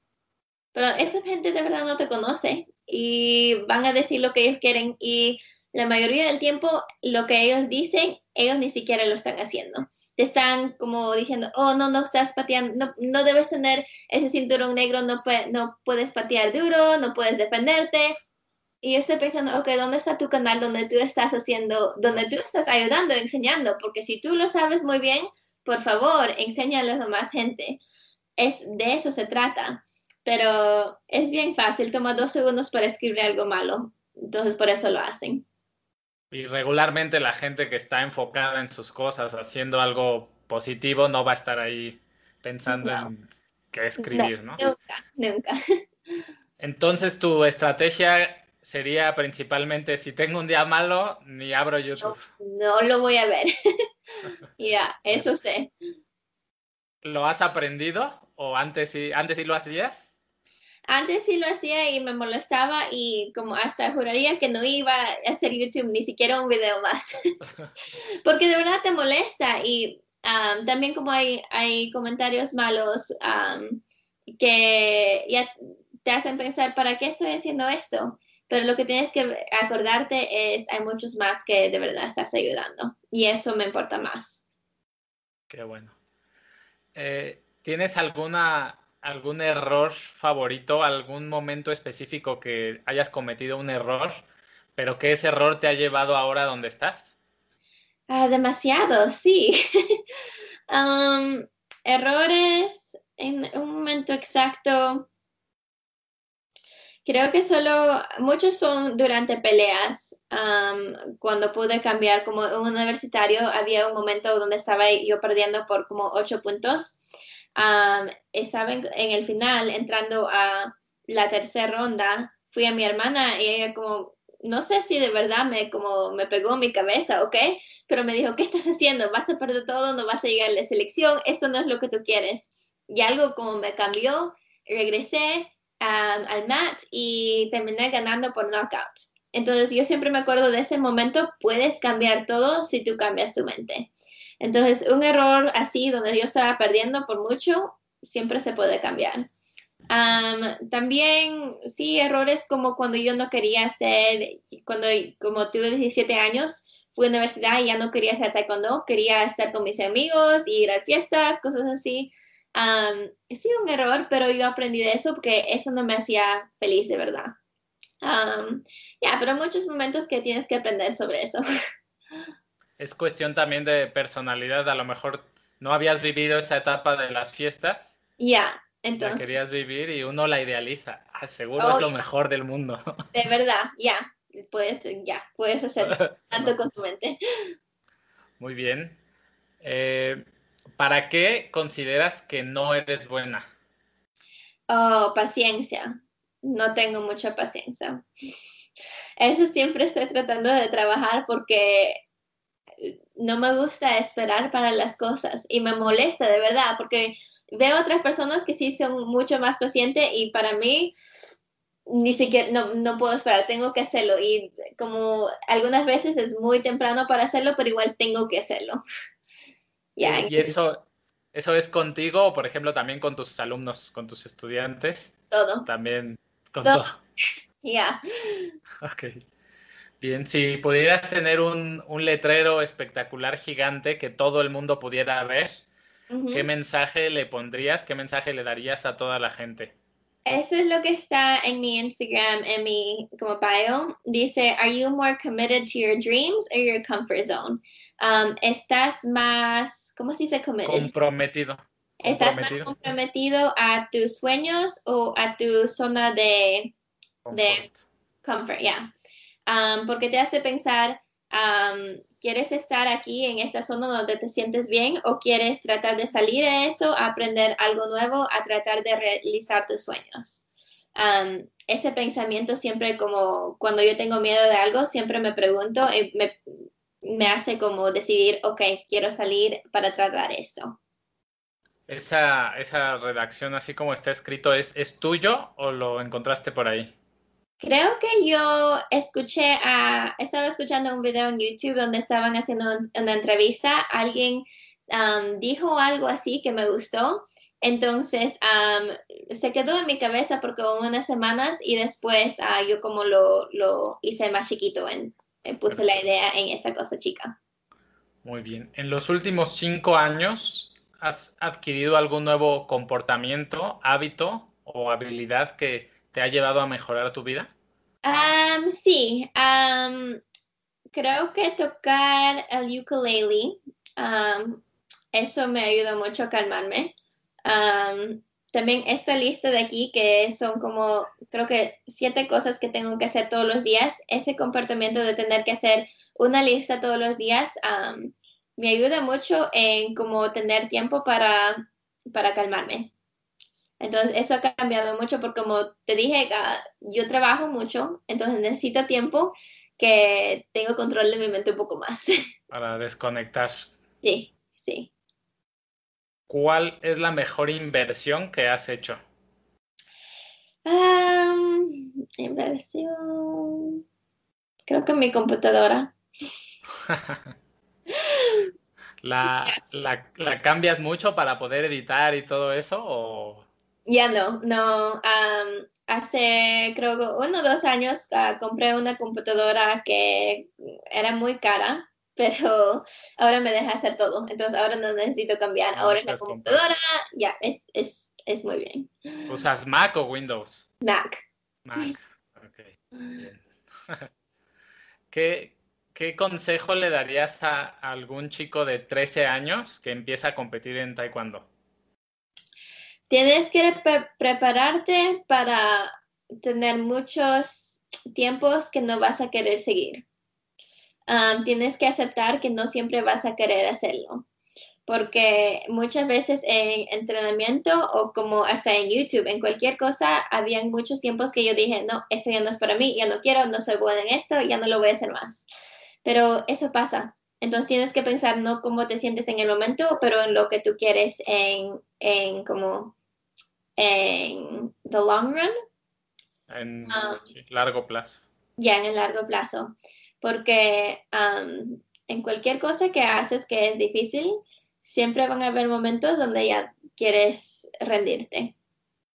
Speaker 1: pero esa gente de verdad no te conoce y van a decir lo que ellos quieren y la mayoría del tiempo lo que ellos dicen, ellos ni siquiera lo están haciendo. Te están como diciendo, oh, no, no estás pateando, no, no debes tener ese cinturón negro, no, no puedes patear duro, no puedes defenderte. Y yo estoy pensando, ok, ¿dónde está tu canal donde tú estás haciendo, donde tú estás ayudando, enseñando? Porque si tú lo sabes muy bien, por favor, enséñalo a más gente. Es, de eso se trata. Pero es bien fácil, toma dos segundos para escribir algo malo. Entonces, por eso lo hacen.
Speaker 2: Y regularmente la gente que está enfocada en sus cosas, haciendo algo positivo, no va a estar ahí pensando en qué escribir, ¿no?
Speaker 1: Nunca, nunca.
Speaker 2: Entonces tu estrategia sería principalmente si tengo un día malo, ni abro YouTube.
Speaker 1: No, lo voy a ver. ya, eso sé.
Speaker 2: ¿Lo has aprendido o antes sí, antes sí lo hacías?
Speaker 1: Antes sí lo hacía y me molestaba y como hasta juraría que no iba a hacer YouTube ni siquiera un video más. Porque de verdad te molesta y um, también como hay, hay comentarios malos um, que ya te hacen pensar, ¿para qué estoy haciendo esto? Pero lo que tienes que acordarte es, hay muchos más que de verdad estás ayudando y eso me importa más.
Speaker 2: Qué bueno. Eh, ¿Tienes alguna algún error favorito, algún momento específico que hayas cometido un error, pero que ese error te ha llevado ahora donde estás?
Speaker 1: Ah, demasiado, sí. Um, errores en un momento exacto. Creo que solo muchos son durante peleas. Um, cuando pude cambiar como un universitario, había un momento donde estaba yo perdiendo por como ocho puntos estaba en, el final, entrando a la tercera ronda, fui a mi hermana y ella como, no sé si de verdad me, como, me pegó en mi cabeza, ¿ok? Pero me dijo, ¿qué estás haciendo? ¿Vas a perder todo? ¿No vas a llegar a la selección? Esto no es lo que tú quieres. Y algo como me cambió, regresé al mat y terminé ganando por knockout. Entonces yo siempre me acuerdo de ese momento, puedes cambiar todo si tú cambias tu mente. Entonces, un error así, donde yo estaba perdiendo por mucho, siempre se puede cambiar. también, sí, errores como cuando yo no quería hacer, cuando como tuve 17 años, fui a la universidad y ya no quería hacer taekwondo, quería estar con mis amigos, ir a fiestas, cosas así. Um, sí, un error, pero yo aprendí de eso porque eso no me hacía feliz de verdad. ya, pero muchos momentos que tienes que aprender sobre eso.
Speaker 2: es cuestión también de personalidad. A lo mejor no habías vivido esa etapa de las fiestas.
Speaker 1: Ya, entonces.
Speaker 2: La querías vivir y uno la idealiza. Ah, seguro es lo mejor del mundo.
Speaker 1: De verdad, ya. Puedes, ya, puedes hacer tanto con tu mente.
Speaker 2: Muy bien. Eh, ¿Para qué consideras que no eres buena?
Speaker 1: Oh, paciencia. No tengo mucha paciencia. Eso siempre estoy tratando de trabajar porque no me gusta esperar para las cosas y me molesta de verdad porque veo otras personas que sí son mucho más pacientes y para mí ni siquiera no, no, puedo esperar, tengo que hacerlo y como algunas veces es muy temprano para hacerlo, pero igual tengo que hacerlo.
Speaker 2: ¿Y eso, eso es contigo o por ejemplo también con tus alumnos, con tus estudiantes?
Speaker 1: Todo.
Speaker 2: También con todo.
Speaker 1: Ya.
Speaker 2: Ok. Bien, si pudieras tener un, letrero espectacular gigante que todo el mundo pudiera ver, ¿qué mensaje le pondrías? ¿Qué mensaje le darías a toda la gente?
Speaker 1: Eso es lo que está en mi Instagram, en mi como bio. Dice, ¿Are you more committed to your dreams or your comfort zone? Um, ¿Estás más, cómo se dice committed?
Speaker 2: Comprometido.
Speaker 1: ¿Estás más comprometido a tus sueños o a tu zona de comfort, de comfort yeah. Porque te hace pensar, ¿quieres estar aquí en esta zona donde te sientes bien o quieres tratar de salir de eso, aprender algo nuevo, a tratar de realizar tus sueños? Ese pensamiento siempre como cuando yo tengo miedo de algo, siempre me pregunto y me, me hace como decidir, ok, quiero salir para tratar esto.
Speaker 2: Esa, esa redacción, así como está escrito, ¿es, ¿es tuyo o lo encontraste por ahí?
Speaker 1: Creo que yo escuché a, estaba escuchando un video en YouTube donde estaban haciendo una entrevista, alguien um, dijo algo así que me gustó, entonces um, se quedó en mi cabeza por como unas semanas y después uh, yo como lo, hice más chiquito, en, puse la idea en esa cosa chica.
Speaker 2: Muy bien. En los últimos cinco años, ¿Has adquirido algún nuevo comportamiento, hábito o habilidad que te ha llevado a mejorar tu vida?
Speaker 1: sí, creo que tocar el ukulele, eso me ayuda mucho a calmarme. también esta lista de aquí, que son como, creo que siete cosas que tengo que hacer todos los días, ese comportamiento de tener que hacer una lista todos los días, me ayuda mucho en como tener tiempo para, para calmarme. Entonces, eso ha cambiado mucho porque como te dije, ah, yo trabajo mucho, entonces necesito tiempo que tengo control de mi mente un poco más.
Speaker 2: Para desconectar.
Speaker 1: Sí, sí.
Speaker 2: ¿Cuál es la mejor inversión que has hecho?
Speaker 1: inversión. Creo que mi computadora.
Speaker 2: ¿La, la, cambias mucho para poder editar y todo eso? O...
Speaker 1: Ya no, no. hace creo que uno o dos años ah, compré una computadora que era muy cara, pero ahora me deja hacer todo. Entonces ahora no necesito cambiar. Ah, ahora es la computadora, ya, es, es, es, muy bien.
Speaker 2: ¿Usas Mac o Windows?
Speaker 1: Mac.
Speaker 2: Mac, ok. Bien. ¿Qué, ¿Qué consejo le darías a algún chico de 13 años que empieza a competir en taekwondo?
Speaker 1: Tienes que prepararte para tener muchos tiempos que no vas a querer seguir. tienes que aceptar que no siempre vas a querer hacerlo. Porque muchas veces en entrenamiento o como hasta en YouTube, en cualquier cosa, habían muchos tiempos que yo dije, no, esto ya no es para mí, ya no quiero, no soy buena en esto, ya no lo voy a hacer más. Pero eso pasa. Entonces tienes que pensar no cómo te sientes en el momento, pero en lo que tú quieres en, en como en the long run.
Speaker 2: En um, largo plazo.
Speaker 1: Ya, en el largo plazo. Porque um, en cualquier cosa que haces que es difícil, siempre van a haber momentos donde ya quieres rendirte.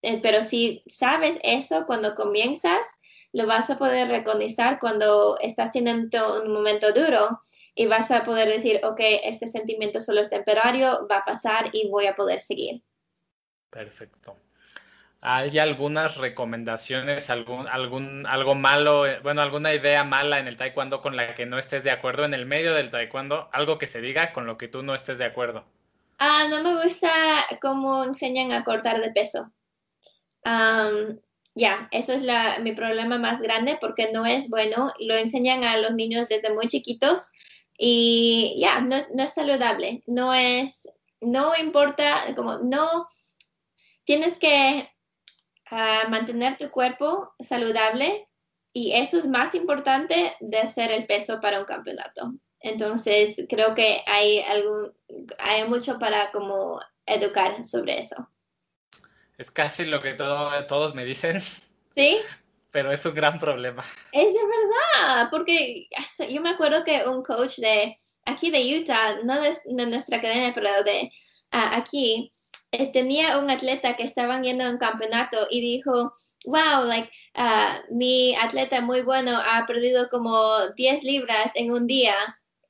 Speaker 1: Eh, pero si sabes eso cuando comienzas, lo vas a poder reconocer cuando estás teniendo un momento duro y vas a poder decir, ok, este sentimiento solo es temporario, va a pasar y voy a poder seguir.
Speaker 2: Perfecto. ¿Hay algunas recomendaciones, algún, algún, algo malo, bueno, alguna idea mala en el taekwondo con la que no estés de acuerdo en el medio del taekwondo? Algo que se diga con lo que tú no estés de acuerdo.
Speaker 1: Ah, no me gusta cómo enseñan a cortar de peso ya, eso es mi problema más grande porque no es bueno. Lo enseñan a los niños desde muy chiquitos y ya, no, es saludable. No es, no importa, como no, tienes que ah, mantener tu cuerpo saludable y eso es más importante de hacer el peso para un campeonato. Entonces, creo que hay, algún, hay mucho para como educar sobre eso.
Speaker 2: Es casi lo que todos me dicen.
Speaker 1: Sí.
Speaker 2: Pero es un gran problema.
Speaker 1: Es de verdad, porque yo me acuerdo que un coach de aquí de Utah, no de, nuestra academia, pero de aquí, eh, tenía un atleta que estaban yendo a un campeonato y dijo, wow, like, uh, mi atleta muy bueno ha perdido como 10 libras en un día.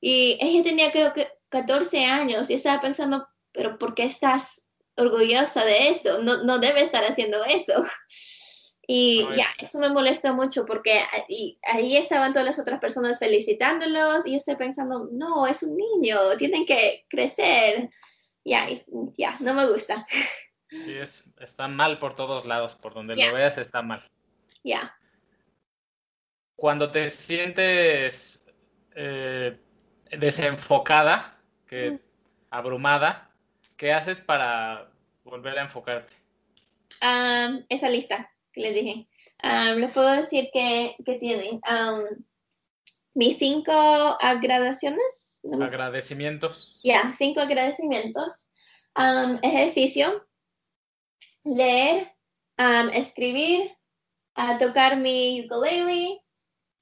Speaker 1: Y ella tenía creo que 14 años y estaba pensando, pero ¿por qué estás orgullosa de eso, no, no debe estar haciendo eso. Y ya, eso me molesta mucho porque ahí, estaban todas las otras personas felicitándolos y yo estoy pensando, no, es un niño, tienen que crecer. Ya, ya, no me gusta.
Speaker 2: Sí, es, está mal por todos lados, por donde lo veas está mal.
Speaker 1: Ya.
Speaker 2: Cuando te sientes eh, desenfocada, que, mm. abrumada, ¿qué haces para volver a enfocarte?
Speaker 1: esa lista que les dije. les puedo decir que, que tienen mis cinco agradecimientos.
Speaker 2: Agradecimientos.
Speaker 1: Ya, cinco agradecimientos. ejercicio, leer, escribir, tocar mi ukulele,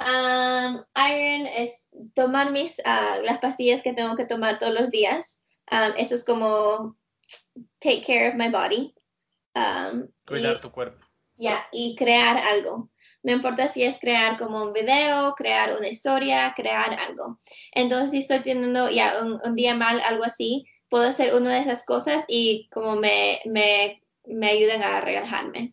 Speaker 1: iron es tomar mis, ah, las pastillas que tengo que tomar todos los días. eso es como take care of my body.
Speaker 2: Cuidar tu cuerpo.
Speaker 1: Ya, y crear algo. No importa si es crear como un video, crear una historia, crear algo. Entonces, si estoy teniendo ya un, día mal, algo así, puedo hacer una de esas cosas y como me, me, me ayudan a relajarme.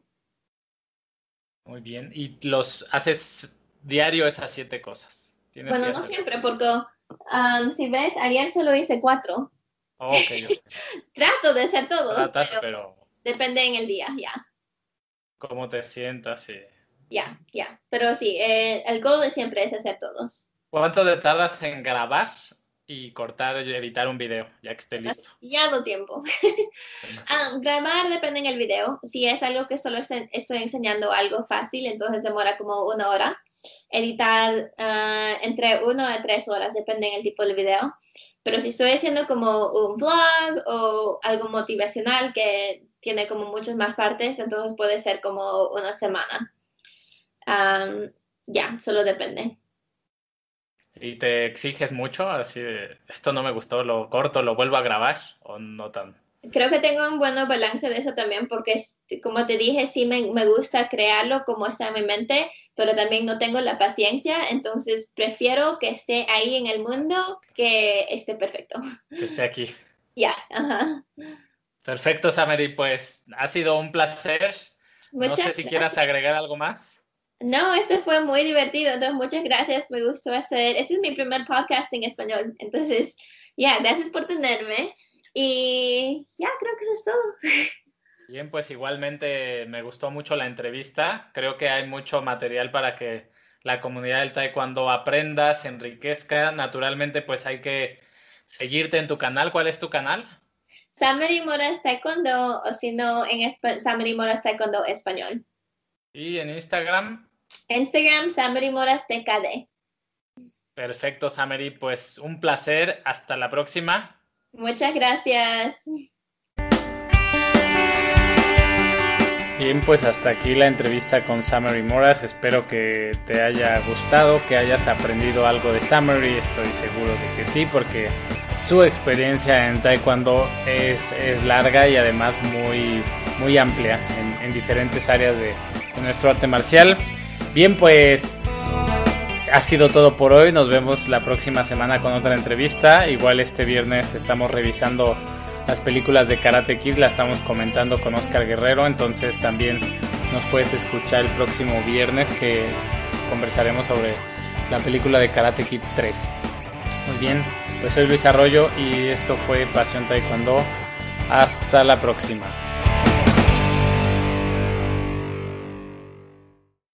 Speaker 2: Muy bien. ¿Y los haces diario esas siete cosas?
Speaker 1: Bueno, no siempre, porque um, si ves, ayer solo hice cuatro.
Speaker 2: Oh, okay,
Speaker 1: Trato de hacer todos, pero, depende en el día, ya.
Speaker 2: Cómo te sientas, sí.
Speaker 1: Ya, ya. Pero sí, eh, el goal siempre es hacer todos.
Speaker 2: ¿Cuánto te tardas en grabar y cortar y editar un video, ya que esté listo?
Speaker 1: Ya no tiempo. Ah, grabar depende en el video. Si es algo que solo estoy, enseñando algo fácil, entonces demora como una hora. Editar ah, entre uno a tres horas, depende en el tipo de video. Pero si estoy haciendo como un vlog o algo motivacional que tiene como muchas más partes, entonces puede ser como una semana ya, solo depende.
Speaker 2: ¿Y te exiges mucho? Así esto no me gustó, lo corto, lo vuelvo a grabar o no tan?
Speaker 1: Creo que tengo un buen balance de eso también porque, como te dije, sí me, gusta crearlo como está en mi mente, pero también no tengo la paciencia, entonces prefiero que esté ahí en el mundo que esté perfecto.
Speaker 2: Que esté aquí.
Speaker 1: Ya, ajá.
Speaker 2: Perfecto, Samary, pues ha sido un placer. no sé si quieras agregar algo más.
Speaker 1: No, esto fue muy divertido, entonces muchas gracias, me gustó hacer, este es mi primer podcast en español, entonces, ya, gracias por tenerme y ya, creo que eso es todo.
Speaker 2: Bien, pues igualmente me gustó mucho la entrevista, creo que hay mucho material para que la comunidad del taekwondo aprenda, se enriquezca, naturalmente pues hay que seguirte en tu canal, ¿cuál es tu canal?
Speaker 1: Samari Moras Taekwondo o si no en Samari Moras Taekwondo Español.
Speaker 2: ¿Y en Instagram?
Speaker 1: Instagram, Samary Moras TKD.
Speaker 2: Perfecto, Samary. Pues un placer. Hasta la próxima.
Speaker 1: Muchas gracias.
Speaker 2: Bien, pues hasta aquí la entrevista con Samary Moras. Espero que te haya gustado, que hayas aprendido algo de Samary. Estoy seguro de que sí, porque su experiencia en Taekwondo es, larga y además muy, muy amplia en, en diferentes áreas de, de nuestro arte marcial. Bien, pues ha sido todo por hoy. Nos vemos la próxima semana con otra entrevista. Igual este viernes estamos revisando las películas de Karate Kid, la estamos comentando con Oscar Guerrero, entonces también nos puedes escuchar el próximo viernes que conversaremos sobre la película de Karate Kid 3. Muy bien, pues soy Luis Arroyo y esto fue Pasión Taekwondo. Hasta la próxima.